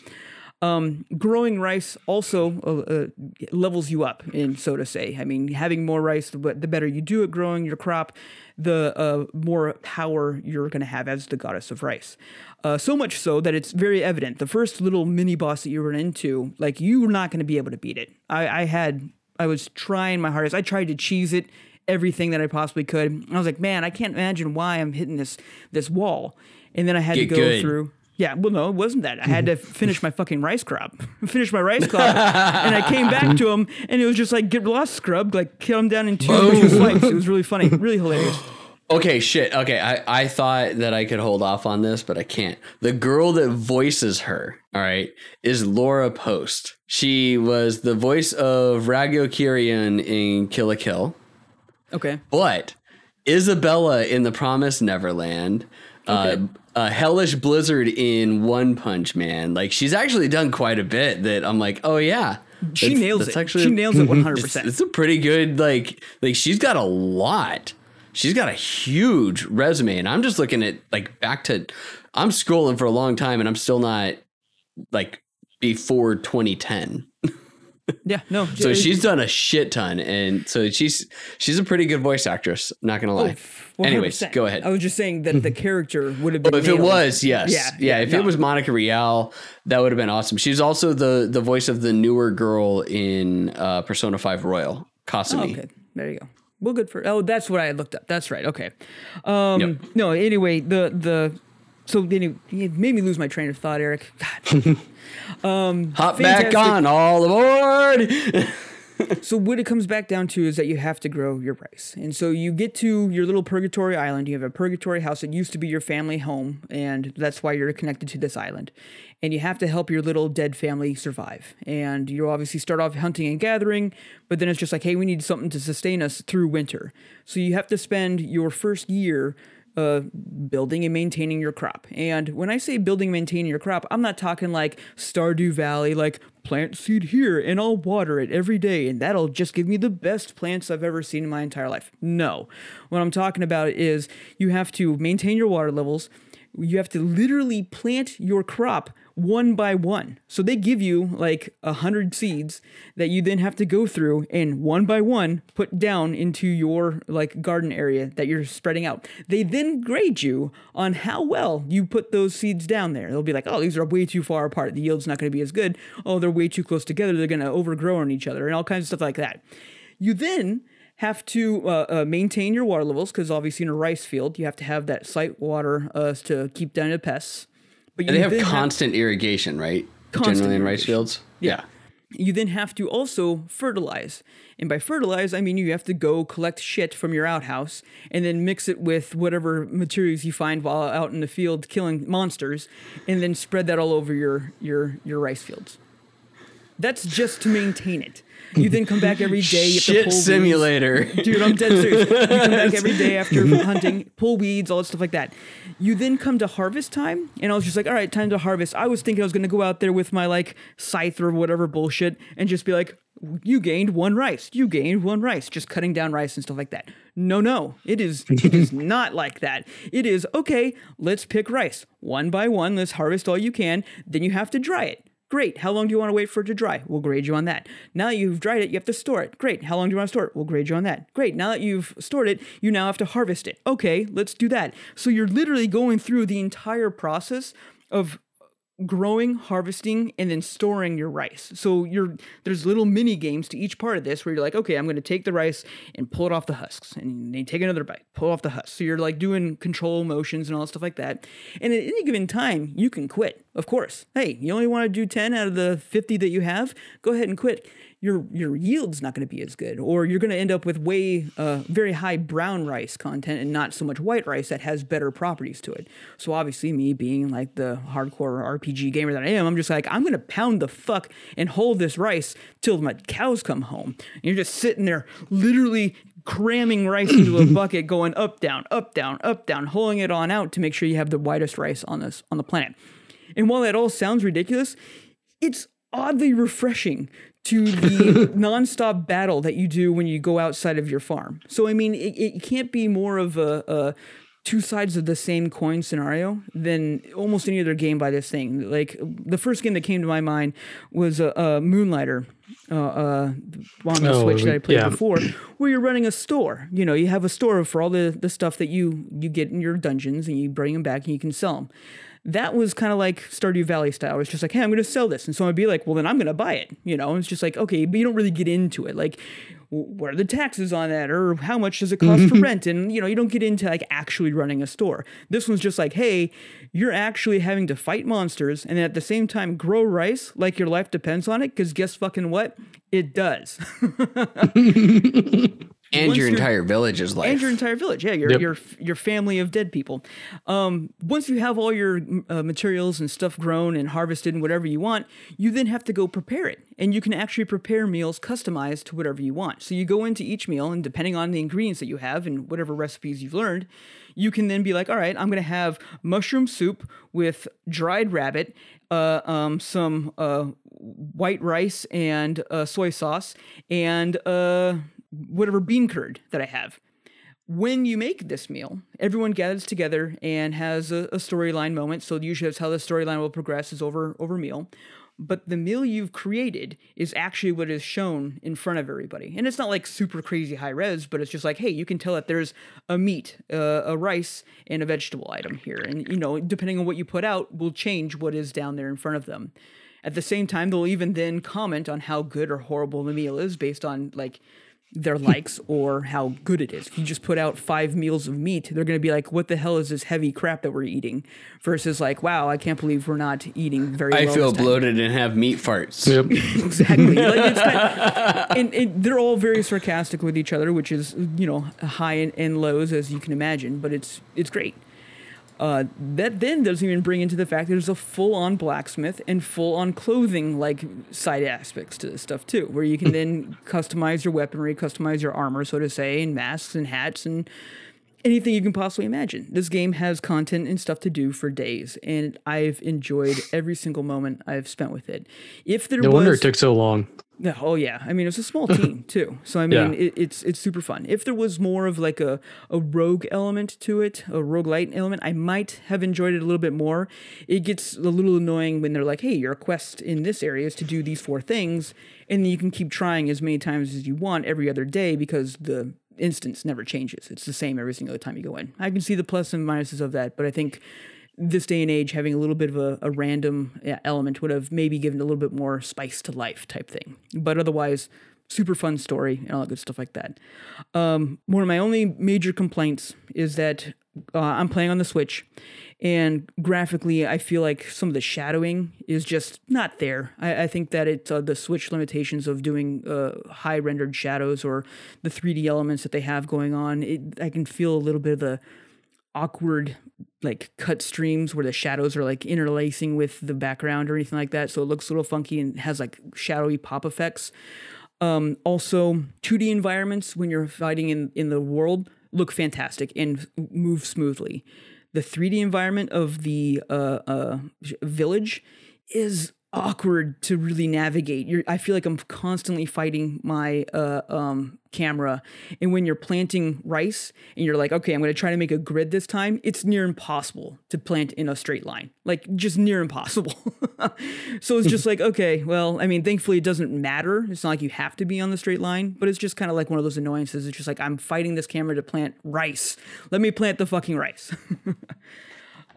um, growing rice also uh, uh, levels you up, in so to say. I mean, having more rice, the, the better you do at growing your crop, the uh, more power you're going to have as the goddess of rice. Uh, so much so that it's very evident. The first little mini boss that you run into, like you were not going to be able to beat it. I, I had, I was trying my hardest. I tried to cheese it everything that I possibly could. I was like, man, I can't imagine why I'm hitting this this wall. And then I had Get to go good. through. Yeah, well, no, it wasn't that. I had to finish my fucking rice crop, finish my rice crop, and I came back to him, and it was just like get lost scrub, like kill him down in two swipes. It was really funny, really hilarious. Okay, shit. Okay, I, I thought that I could hold off on this, but I can't. The girl that voices her, all right, is Laura Post. She was the voice of Ragyo Kiryuin in Kill la Kill, Okay, but Isabella in The Promised Neverland, Okay. uh, uh, Hellish Blizzard in One Punch Man. Like, she's actually done quite a bit that I'm like, oh, yeah. she That's- nails that's it. Actually, she nails it one hundred it's, percent. it's a pretty good like like she's got a lot. She's got a huge resume, and I'm just looking at like back to. I'm scrolling for a long time, and I'm still not like before 2010. Yeah, no. So she's done a shit ton, and so she's she's a pretty good voice actress. Not gonna lie. Anyways, go ahead. I was just saying that the character would have been. If it was, yes, Yeah, yeah. yeah, if no. it was Monica Rial, that would have been awesome. She's also the the voice of the newer girl in uh, Persona Five Royal, Oh, Kasumi. okay, there you go. Well, good for. Oh, that's what I looked up. That's right. Okay. Um, Yep. No. Anyway, the the. So anyway, it made me lose my train of thought, Eric. God. Um, Hop Fantastic. back on, all aboard! So what it comes back down to is that you have to grow your rice. And so you get to your little purgatory island. You have a purgatory house that used to be your family home, and that's why you're connected to this island. And you have to help your little dead family survive. And you obviously start off hunting and gathering, but then it's just like, hey, we need something to sustain us through winter. So you have to spend your first year uh, building and maintaining your crop. And when I say building and maintaining your crop, I'm not talking like Stardew Valley, like plant seed here and I'll water it every day and that'll just give me the best plants I've ever seen in my entire life. No. What I'm talking about is you have to maintain your water levels. You have to literally plant your crop one by one. So they give you like a hundred seeds that you then have to go through and one by one put down into your like garden area that you're spreading out. They then grade you on how well you put those seeds down there. They'll be like, oh, these are way too far apart. The yield's not going to be as good. Oh, they're way too close together. They're going to overgrow on each other and all kinds of stuff like that. You then have to uh, uh, maintain your water levels because obviously in a rice field you have to have that site water uh, to keep down the pests. But they have constant irrigation, right? Constant Generally in rice fields. Yeah. you then have to also fertilize. And by fertilize, I mean you have to go collect shit from your outhouse and then mix it with whatever materials you find while out in the field killing monsters, and then spread that all over your your your rice fields. That's just to maintain it. You then come back every day. You have Shit pull weeds. simulator. Dude, I'm dead serious. You come back every day after hunting, pull weeds, all that stuff like that. You then come to harvest time, and I was just like, all right, time to harvest. I was thinking I was gonna go out there with my like scythe or whatever bullshit and just be like, you gained one rice, you gained one rice, just cutting down rice and stuff like that. No, no, it is it is not like that. It is okay, let's pick rice. One by one, let's harvest all you can, then you have to dry it. Great. How long do you want to wait for it to dry? We'll grade you on that. Now that you've dried it, you have to store it. Great. How long do you want to store it? We'll grade you on that. Great. Now that you've stored it, you now have to harvest it. Okay, let's do that. So you're literally going through the entire process of growing, harvesting, and then storing your rice. So you're there's little mini games to each part of this where you're like, okay, I'm going to take the rice and pull it off the husks, and then you take another bite, pull off the husks. So you're like doing control motions and all stuff like that. And at any given time, you can quit. Of course. Hey, you only want to do 10 out of the 50 that you have? Go ahead and quit. Your your yield's not going to be as good, or you're going to end up with way uh, very high brown rice content and not so much white rice that has better properties to it. So obviously, me being like the hardcore RPG gamer that I am, I'm just like I'm going to pound the fuck and hold this rice till my cows come home. And you're just sitting there, literally cramming rice into a bucket, going up down, up down, up down, holding it on out to make sure you have the whitest rice on this on the planet. And while that all sounds ridiculous, it's oddly refreshing to the nonstop battle that you do when you go outside of your farm. So I mean, it, it can't be more of a, a two sides of the same coin scenario than almost any other game by this thing. Like the first game that came to my mind was uh, uh, Moonlighter. Uh, uh, on the Oh, Switch that I played yeah. before, where you're running a store. You know, you have a store for all the, the stuff that you you get in your dungeons, and you bring them back and you can sell them that was kind of like Stardew Valley style. It's just like, hey, I'm going to sell this. And so I'd be like, well, then I'm going to buy it. You know, it's just like, okay, but you don't really get into it. Like, what are the taxes on that or how much does it cost to mm-hmm. rent and you know you don't get into like actually running a store this one's just like hey you're actually having to fight monsters and at the same time grow rice like your life depends on it because guess fucking what it does and Once your you're- entire village's life. and your entire village. Yeah, your Yep. your your family of dead people. Um, once you have all your uh, materials and stuff grown and harvested and whatever you want, you then have to go prepare it, and you can actually prepare meals customized to whatever you want. So you go into each meal, and depending on the ingredients that you have and whatever recipes you've learned, you can then be like, all right, I'm going to have mushroom soup with dried rabbit. Uh, um, some uh, white rice and uh, soy sauce, and uh, whatever bean curd that I have. When you make this meal, everyone gathers together and has a, a storyline moment. So usually that's how the storyline will progress is over over meal. But the meal you've created is actually what is shown in front of everybody, and it's not like super crazy high res, but it's just like, hey, you can tell that there's a meat, uh, a rice, and a vegetable item here, and you know, depending on what you put out, will change what is down there in front of them. At the same time, they'll even then comment on how good or horrible the meal is based on like their likes or how good it is. If you just put out five meals of meat, they're going to be like, "What the hell is this heavy crap that we're eating?" Versus like, "Wow, I can't believe we're not eating very." Much. I well feel bloated and have meat farts. Yep. exactly. Like it's kind and, and they're all very sarcastic with each other, which is you know high and, and lows as you can imagine, but it's it's great. Uh, that then doesn't even bring into the fact that there's a full-on blacksmith and full-on clothing like side aspects to this stuff too, where you can then customize your weaponry, customize your armor, so to say, and masks and hats and anything you can possibly imagine. This game has content and stuff to do for days, and I've enjoyed every single moment I've spent with it. If there No was, wonder it took so long. Yeah, Oh yeah, I mean it's a small team too, so I mean Yeah. it, it's it's super fun. If there was more of like a a rogue element to it, a roguelite element, I might have enjoyed it a little bit more. It gets a little annoying when they're like, "Hey, your quest in this area is to do these four things," and you can keep trying as many times as you want every other day because the instance never changes. It's the same every single time you go in. I can see the plus and minuses of that, but I think this day and age, having a little bit of a, a random element would have maybe given a little bit more spice to life type thing. But otherwise, super fun story and all that good stuff like that. Um, one of my only major complaints is that uh, I'm playing on the Switch, and graphically, I feel like some of the shadowing is just not there. I, I think that it uh, the Switch limitations of doing uh, high rendered shadows or the 3D elements that they have going on, it, I can feel a little bit of the awkward like cut streams where the shadows are like interlacing with the background or anything like that. So it looks a little funky and has like shadowy pop effects. Um, also 2d environments when you're fighting in, in the world look fantastic and move smoothly. The 3d environment of the uh, uh, village is awkward to really navigate. You're, I feel like I'm constantly fighting my uh, um, camera. And when you're planting rice and you're like, okay, I'm going to try to make a grid this time, it's near impossible to plant in a straight line. Like, just near impossible. so it's just like, okay, well, I mean, thankfully it doesn't matter. It's not like you have to be on the straight line, but it's just kind of like one of those annoyances. It's just like, I'm fighting this camera to plant rice. Let me plant the fucking rice.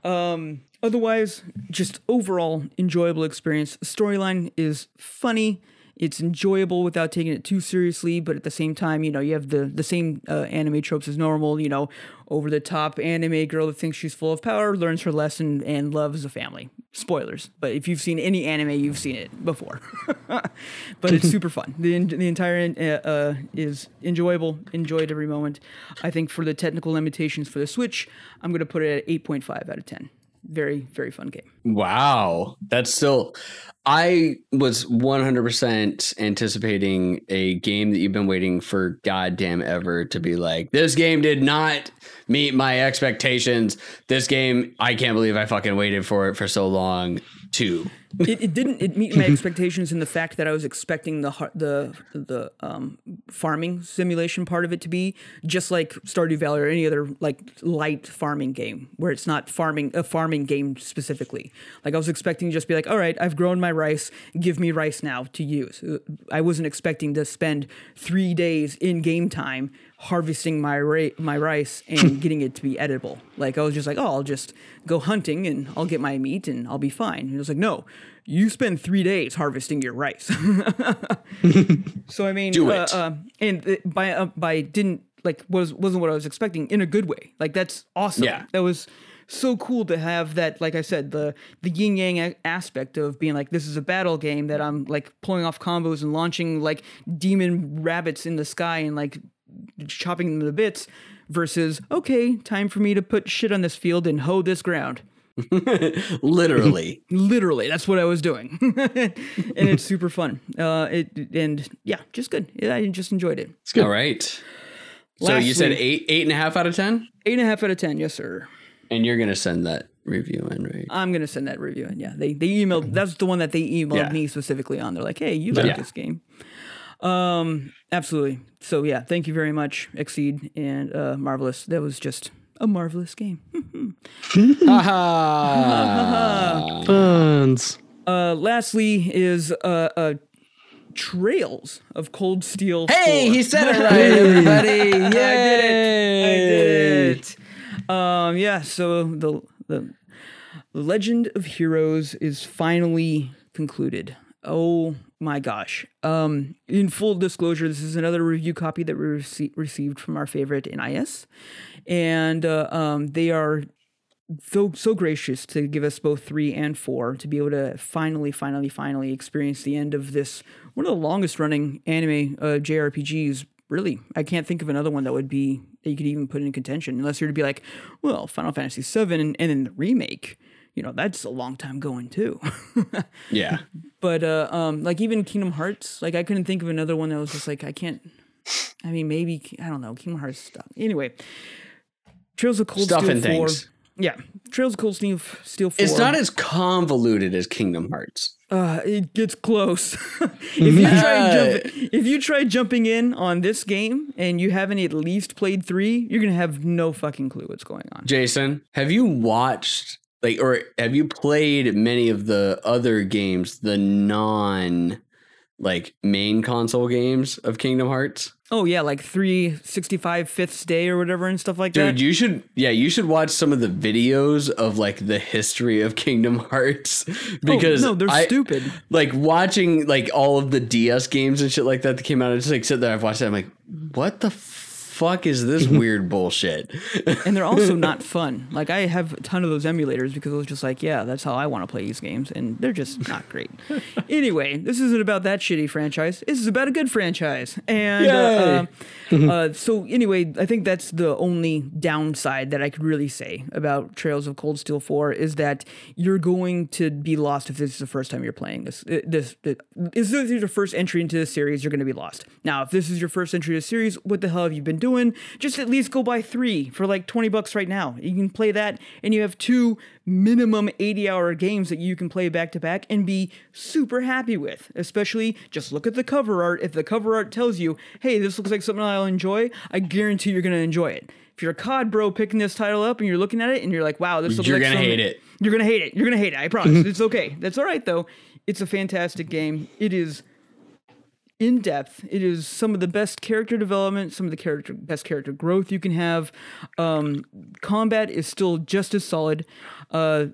Um, otherwise, just overall enjoyable experience. Storyline is funny. It's enjoyable without taking it too seriously, but at the same time, you know, you have the the same uh, anime tropes as normal. You know, over the top anime girl that thinks she's full of power, learns her lesson, and loves a family. Spoilers, but if you've seen any anime, you've seen it before. but it's super fun. The the entire uh, uh, is enjoyable. Enjoyed every moment. I think for the technical limitations for the Switch, I'm going to put it at 8.5 out of 10. Very very fun game. Wow. That's still I was 100% anticipating a game that you've been waiting for goddamn ever to be like this game did not meet my expectations. This game I can't believe I fucking waited for it for so long to it, it didn't it meet my expectations in the fact that I was expecting the the the um, farming simulation part of it to be just like Stardew Valley or any other like light farming game where it's not farming a farming game specifically. Like I was expecting to just be like, all right, I've grown my rice, give me rice now to use. Uh, I wasn't expecting to spend three days in game time harvesting my ra- my rice and getting it to be edible. Like I was just like, oh, I'll just go hunting and I'll get my meat and I'll be fine. And it was like, no, you spend three days harvesting your rice. so I mean, Do uh, it. uh, and by uh, by didn't like was wasn't what I was expecting in a good way. Like that's awesome. Yeah. that was so cool to have that. Like I said, the the yin yang a- aspect of being like this is a battle game that I'm like pulling off combos and launching like demon rabbits in the sky and like chopping them to bits. Versus, okay, time for me to put shit on this field and hoe this ground. Literally. Literally, that's what I was doing, and it's super fun. Uh, it and yeah, just good. I just enjoyed it. It's good. All right. So you said eight, eight and a half out of ten, Eight and a half out of ten, yes, sir. and you're gonna send that review in, right? I'm gonna send that review in. Yeah, they they emailed. That's the one that they emailed Yeah. me specifically on. They're like, "Hey, you like Yeah. this game?" Um, absolutely. So yeah, thank you very much, XSEED and uh, Marvelous. That was just a marvelous game. Haha. Puns. Uh, lastly is uh, uh, Trails of Cold Steel. hey, 4. he said it right, everybody! Yay! I did it. I did it. Um, yeah. So the the Legend of Heroes is finally concluded. Oh my gosh. Um, in full disclosure, this is another review copy that we rece- received from our favorite NIS, and uh, um, they are so so gracious to give us both three and four to be able to finally, finally, finally experience the end of this one of the longest running anime uh, JRPGs. Really, I can't think of another one that would be that you could even put in contention, unless you're to be like, well, Final Fantasy VII and, and then the remake. You know, that's a long time going too. Yeah. but uh, um, like even Kingdom Hearts, like I couldn't think of another one that was just like I can't. I mean, maybe I don't know Kingdom Hearts stuff. Anyway, Trails of Cold Stuff Steel and Four. things. Yeah, Trails of Cold Steel, Steel Four. It's not as convoluted as Kingdom Hearts. Uh, it gets close. if you try jump, if you try jumping in on this game and you haven't at least played three, you're gonna have no fucking clue what's going on. Jason, have you watched like or have you played many of the other games, the non like main console games of Kingdom Hearts? Oh yeah, like 365 fifths day or whatever and stuff like Dude, that. Dude, you should yeah, you should watch some of the videos of like the history of Kingdom Hearts oh, because oh, no, they're I- stupid. Like watching like all of the DS games and shit like that that came out, I just like sit there, I've watched that, I'm like, what the fuck is this weird bullshit? and they're also not fun. Like I have a ton of those emulators because I was just like, yeah, that's how I want to play these games, and they're just not great. anyway, this isn't about that shitty franchise. This is about a good franchise, and uh, uh, uh, so anyway, I think that's the only downside that I could really say about Trails of Cold Steel Four is that you're going to be lost if this is the first time you're playing this. This, this is this your first entry into the series, you're going to be lost. Now, if this is your first entry to the series, what the hell have you been doing? Just at least go buy three for like 20 bucks right now. You can play that, and you have two minimum 80 hour games that you can play back to back and be super happy with. Especially just look at the cover art. If the cover art tells you, hey, this looks like something I'll enjoy, I guarantee you're going to enjoy it. If you're a COD bro picking this title up and you're looking at it and you're like, wow, this looks You're like gonna something- hate it. You're gonna hate it. You're gonna hate it. I promise. it's okay. That's all right though. It's a fantastic game. It is in depth. It is some of the best character development, some of the character best character growth you can have. Um, combat is still just as solid. Uh,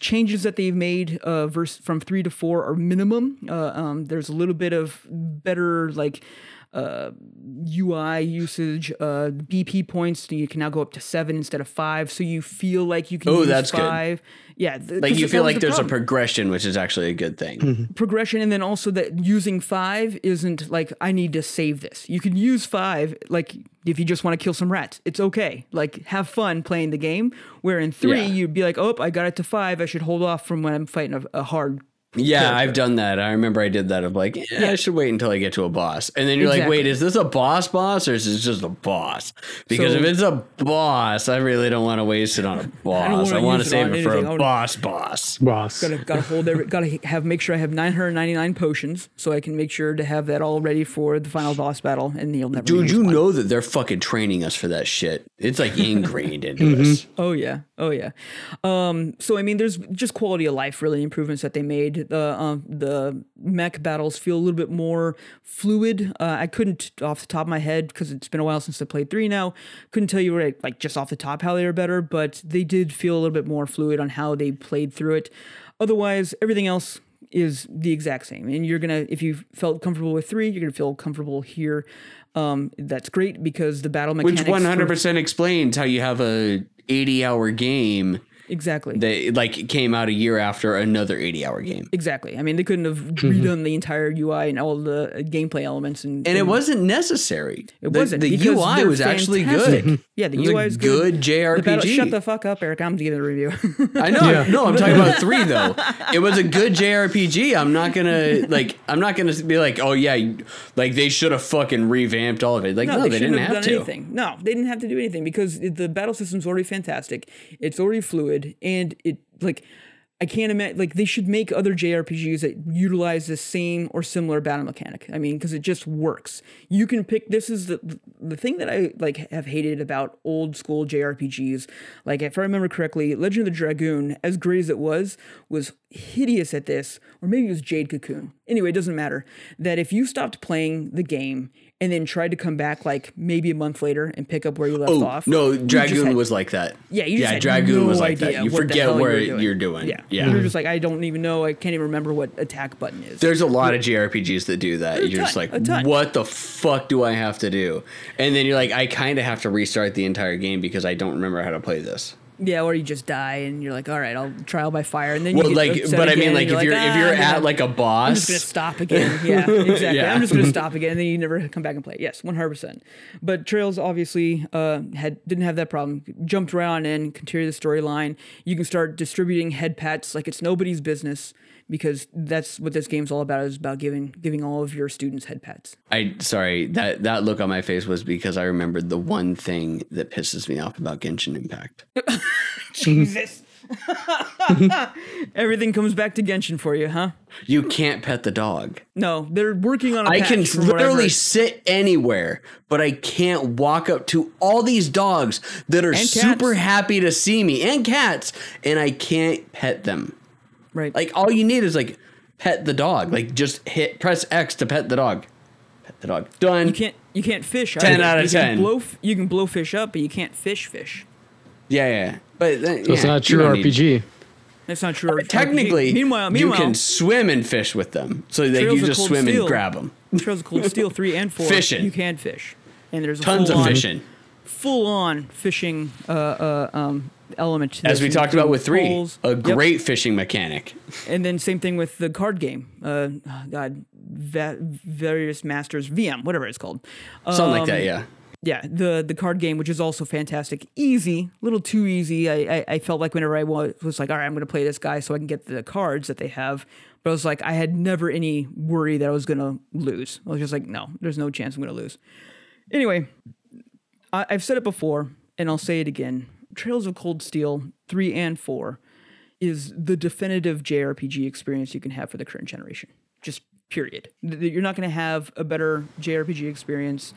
changes that they've made uh, vers- from three to four are minimum. Uh, um, there's a little bit of better like uh, UI usage, uh, BP points. You can now go up to seven instead of five, so you feel like you can Oh, use that's good. five. Yeah, th- like 'cause you feel like the there's problem a progression, which is actually a good thing. progression and then also that using five isn't like i need to save this you can use five like if you just want to kill some rats it's okay like have fun playing the game where in three Yeah. you'd be like oh i got it to five i should hold off from when i'm fighting a, a hard Yeah, character. I've done that. I remember I did that of like, yeah, I should wait until I get to a boss. And then you're like, wait, is this a boss boss or is this just a boss? Because So- if it's a boss, I really don't want to waste it on a boss. I, wanna want to use it save it for anything. I a boss boss. Boss. Gotta gotta hold every gotta have make sure I have 999 potions so I can make sure to have that all ready for the final boss battle and you'll never Dude, you one. know that they're fucking training us for that shit. It's like ingrained into Mm-hmm. us. Oh yeah, oh yeah. Um, so I mean, there's just quality of life really improvements that they made. The um, the mech battles feel a little bit more fluid. Uh, I couldn't off the top of my head because it's been a while since I played three now. Couldn't tell you right like just off the top how they are better, but they did feel a little bit more fluid on how they played through it. Otherwise, everything else is the exact same. And you're gonna if you felt comfortable with three, you're gonna feel comfortable here. Um, that's great because the battle mechanics Which 100% explains how you have a 80 hour game exactly They like came out a year after another 80 hour game. Exactly. I mean, they couldn't have redone the entire UI and all the uh, gameplay elements, and, And it wasn't necessary. It The- wasn't. The, UI they're was actually good. Yeah, the It was a UI is good The JRPG. battle- shut the fuck up, Eric. I'm giving the review. I know. Yeah. No, I'm talking about three though. It was a good JRPG. I'm not gonna like. I'm not gonna be like, oh yeah, like they should have fucking revamped all of it. Like no, they, shouldn't didn't have, done to. anything. No, they didn't have to do anything because the battle system's already fantastic. It's already fluid, and it like I can't imagine like they should make other JRPGs that utilize the same or similar battle mechanic. I mean, because it just works. You can pick. This is the the thing that I like have hated about old school JRPGs. Like if I remember correctly, Legend of the Dragoon, as great as it was, was hideous at this, or maybe it was Jade Cocoon. Anyway, it doesn't matter. That if you stopped playing the game and then tried to come back like maybe a month later and pick up where you left Oh off. no, Dragoon had- was like that. yeah, you just yeah, Dragoon no was like that. You forget where doing. you're doing. Yeah, yeah. you're just like I don't even know. I can't even remember what attack button is. There's a lot of JRPGs that do that. There's You're just like, what the fuck do I have to do? And then you're like, I kind of have to restart the entire game because I don't remember how to play this. Yeah, or you just die and you're like, all right, I'll trial by fire, and then Well, you like, but I mean, like, if you're "Ah, if you're I'm gonna- at like a I'm boss, just gonna stop again. Yeah, exactly. Yeah. I'm just gonna stop again, and then you never come back and play. Yes, 100. percent But Trails obviously uh, had didn't have that problem. Jumped right on in, continue the storyline. You can start distributing head pats like it's nobody's business because that's what this game's all about. Is about giving giving all of your students head pats. I sorry that that look on my face was because I remembered the one thing that pisses me off about Genshin Impact. Jesus. Everything comes back to Genshin for you, huh? You can't pet the dog. No, they're working on a I patch can from I've literally sit anywhere, but I can't walk up to all these dogs that are super happy to see me and cats, and I can't pet them. Right. Like all you need is like pet the dog. Like just hit press X to pet the dog. Pet the dog. Done. you can't you can't fish. 10 either. out of you can 10. Blow, you can blow fish up, but you can't fish fish. Yeah, yeah. But uh, So it's not true don't need- RPG. That's not true. Technically, meanwhile, meanwhile, you can swim and fish with them. So like Trails you of just swim Steel. and grab them. Trails of Cold Steel three and four. Fishing. You can fish, and there's a Tons of full-on- fishing. Full on fishing uh, uh, um, element to As we talked about with three, poles. a Yep. great fishing mechanic. And then same thing with the card game. Uh, God, va- various masters VM, whatever it's called. Something like that, Um, yeah. yeah the the card game which is also fantastic easy a little too easy i i, I felt like whenever i was, was like all right i'm gonna play this guy so i can get the cards that they have but i was like i had never any worry that i was gonna lose i was just like no there's no chance i'm gonna lose anyway I, i've said it before and i'll say it again trails of cold steel 3 and 4 is the definitive jrpg experience you can have for the current generation just period you're not going to have a better jrpg experience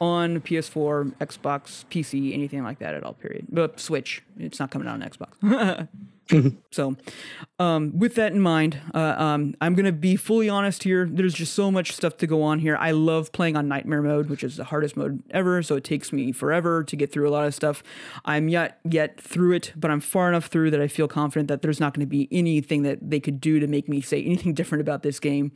on PS4, Xbox, PC, anything like that at all. Period. But Switch, it's not coming out on Xbox. so, um, with that in mind, uh, um, I'm gonna be fully honest here. There's just so much stuff to go on here. I love playing on Nightmare mode, which is the hardest mode ever. So it takes me forever to get through a lot of stuff. I'm yet yet through it, but I'm far enough through that I feel confident that there's not going to be anything that they could do to make me say anything different about this game.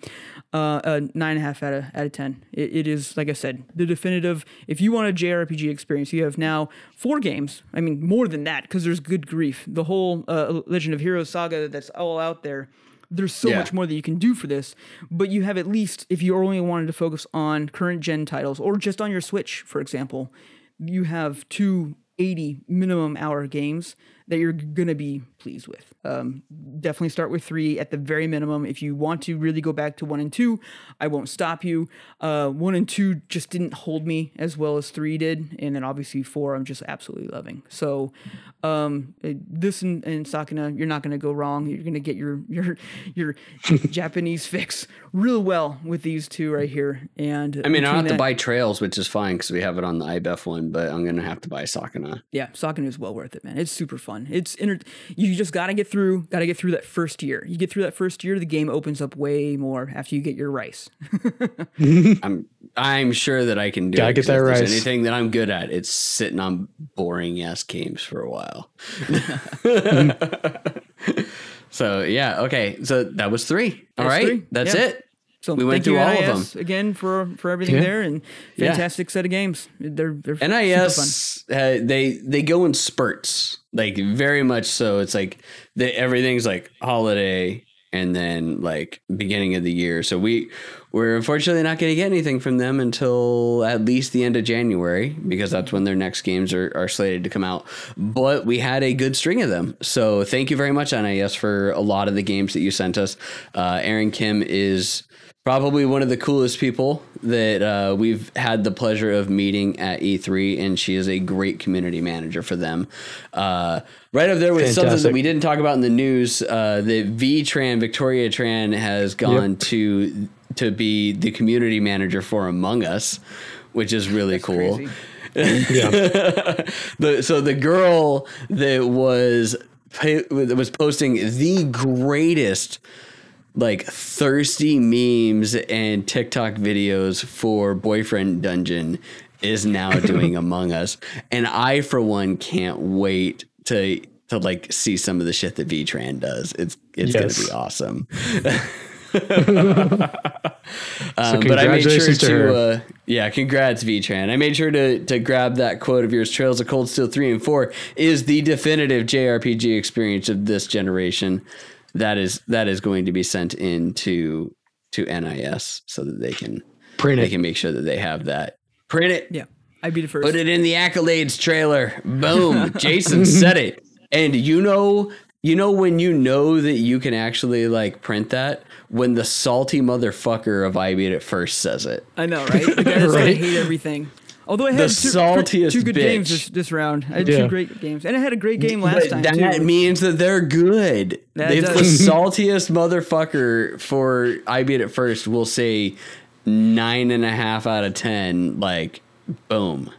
Uh, a nine and a half out of out of ten. It, it is like I said, the definitive. If you want a JRPG experience, you have now four games. I mean, more than that because there's good grief. The whole uh, Legend of Heroes saga that's all out there. There's so Yeah. much more that you can do for this, but you have at least if you only wanted to focus on current gen titles or just on your Switch, for example, you have two 80 minimum hour games that you're gonna be pleased with. Um, definitely start with three at the very minimum. If you want to really go back to one and two, I won't stop you. Uh, one and two just didn't hold me as well as three did, and then obviously four I'm just absolutely loving. So um, this and, and Sakuna, you're not gonna go wrong. You're gonna get your your your Japanese fix real well with these two right here. And I mean, I don't have to buy Trails, which is fine because we have it on the IBEF one, but I'm gonna have to buy Sakuna. Yeah, Sakuna is well worth it, man. It's super fun. It's inter- you just got to get through, got to get through that first year. You get through that first year, the game opens up way more after you get your rice. I'm I'm sure that I can do Gotta it. get 'cause that if there's rice. Anything that I'm good at, it's sitting on boring ass games for a while. Mm-hmm. so yeah, okay. So that was three. All That's right, three. that's Yeah. it. So We went thank you, through all of them. again for for everything Yeah. there and Yeah. fantastic set of games. They're they're super fun. NIS uh, they they go in spurts, like very much so. It's like the, everything's like holiday and then like beginning of the year. So we we're unfortunately not going to get anything from them until at least the end of January because that's when their next games are, are slated to come out. But we had a good string of them. So thank you very much, NIS, for a lot of the games that you sent us. Uh, Aaron Kim is probably one of the coolest people that uh, we've had the pleasure of meeting at E3, and she is a great community manager for them. Uh, right up there with something that we didn't talk about in the news, uh, that VTran, Victoria Tran, has gone to to be the community manager for Among Us, which is really cool. Crazy. Yeah. the so the girl that was that was posting the greatest like thirsty memes and TikTok videos for boyfriend dungeon is now doing Among Us, and I for one can't wait to to like see some of the shit that VTran does. It's it's Yes. gonna be awesome. Um, but I made sure congratulations to to, uh, yeah, congrats, VTran. I made sure to to grab that quote of yours. Trails of Cold Steel three and four is the definitive JRPG experience of this generation. That is that is going to be sent into to NIS so that they can Print they it. can make sure that they have that. Print it. Yeah, I'd be the first. Put it in the accolades trailer. Boom. Jason said it. And you know, you know when you know that you can actually like print that when the salty motherfucker of I beat it first says it. I know, right? The guy that's gonna hate everything. Although I The had two, saltiest two good games bitch. this, this round. I had Yeah. two great games, and I had a great game last But time that too. means that they're good. That if the does. saltiest motherfucker for I beat it first will say nine and a half out of ten, like boom.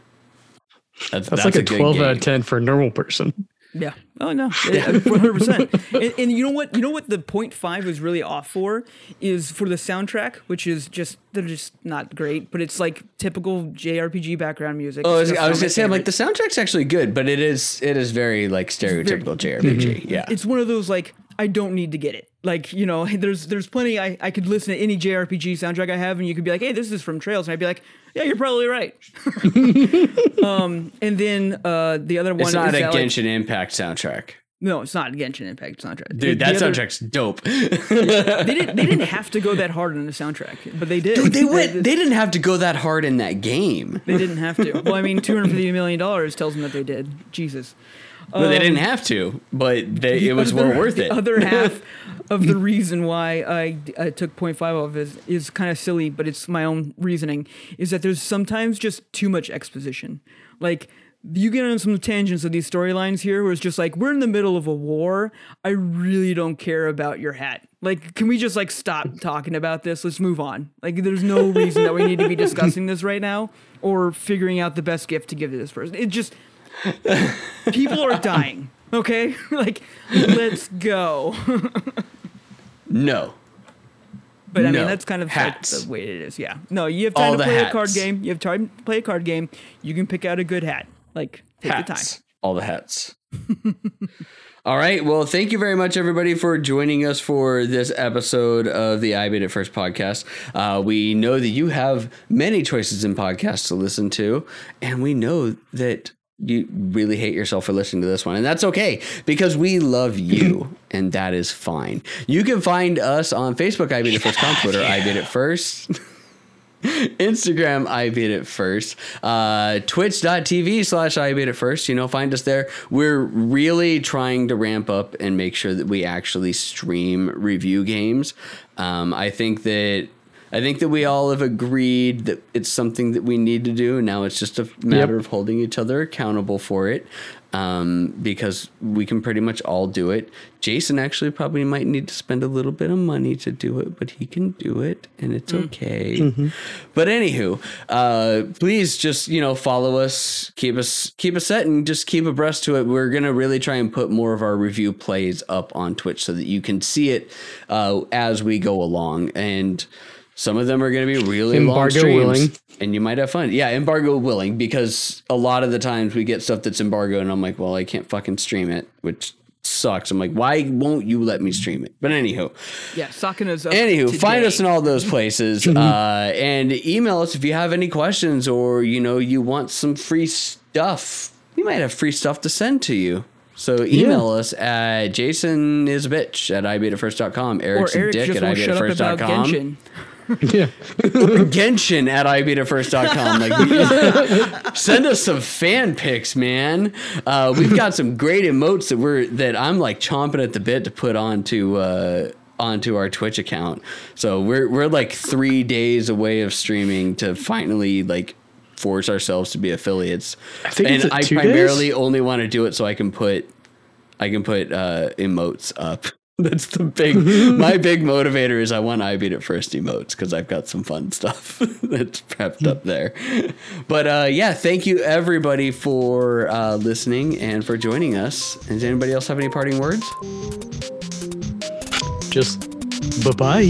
That's, That's, like a good 12 out of 10 for a normal person. Yeah. Oh no. One hundred percent. And you know what? You know what the point five was really off for is for the soundtrack, which is just they're just not great, but it's like typical JRPG background music. Oh, I was, just I not was gonna say, I'm like the soundtrack's actually good, but it is it is very like stereotypical JRPG. Mhm. Yeah, It's one of those like I don't need to get it. Like you know, there's there's plenty. I I could listen to any JRPG soundtrack I have, and you could be like, hey, this is from Trails, and I'd be like, yeah, you're probably right. um, and then uh, the other one is it's not a that, like- Genshin Impact soundtrack, no, it's not a Genshin Impact soundtrack. Dude. the That other- soundtrack's dope. they didn't they didn't have to go that hard on the soundtrack, but they did. Dude, they went. They didn't have to go that hard in that game. They didn't have to. Well, I mean, two hundred fifty million dollars tells them that they did. Jesus. But they didn't have to, but they, it was Um, other- well worth the it. other half of the reason why I, I took 0.5 off is is kind of silly, but it's my own reasoning. Is that there's sometimes just too much exposition. Like you get on some tangents of these storylines here, where it's just like we're in the middle of a war. I really don't care about your hat. Like, can we just like stop talking about this? Let's move on. Like, there's no reason that we need to be discussing this right now or figuring out the best gift to give to this person. It just people are dying. Okay, like let's go. no, But I No. mean, that's kind of like the way it is. Yeah. No, you have time All to play a card game. You have time to play a card game. You can pick out a good hat. Like take the time. hats. All the hats. All right. Well, thank you very much, everybody, for joining us for this episode of the I Beat It First podcast. Uh, we know that you have many choices in podcasts to listen to, and we know that you really hate yourself for listening to this one, and that's okay because we love you, and that is fine. You can find us on Facebook, I Beat It First, on Twitter, I Beat It First. Instagram, I beat it first. Uh, Twitch.tv slash I beat it first. You know, find us there. We're really trying to ramp up and make sure that we actually stream review games. Um, I think that. I think that we all have agreed that it's something that we need to do. And now it's just a matter Yep. of holding each other accountable for it um, because we can pretty much all do it. Jason actually probably might need to spend a little bit of money to do it, but he can do it and it's okay. But anywho, uh, please just you know follow us, keep us keep us set, and just keep abreast to it. We're gonna really try and put more of our review plays up on Twitch so that you can see it uh, as we go along and. Some of them are going to be really long Embargo streams, willing. and you might have fun. Yeah, embargo willing because a lot of the times we get stuff that's embargo, and I'm like, well, I can't fucking stream it, which sucks. I'm like, why won't you let me stream it? But anywho, Yeah, sucking us up. Anywho, find us in all those places uh, and email us if you have any questions or you know you want some free stuff. We might have free stuff to send to you. So email us at Jason is a bitch at ibeatitfirst.com, Or Eric's a Eric dick just at won't shut up about ibeatitfirst.com, Genshin. yeah. Genshin at ibeatitfirst.com. Like, send us some fan pics, man. Uh, we've got some great emotes that we're that I'm like chomping at the bit to put onto uh, onto our Twitch account. So we're we're like three days away of streaming to finally like force ourselves to be affiliates. I think and I primarily days? only want to do it so I can put I can put uh, emotes up. That's the big my big motivator is I want I beat it first emotes because I've got some fun stuff that's prepped up there. But uh, yeah, thank you everybody for uh, listening and for joining us. Does anybody else have any parting words? Just bye bye.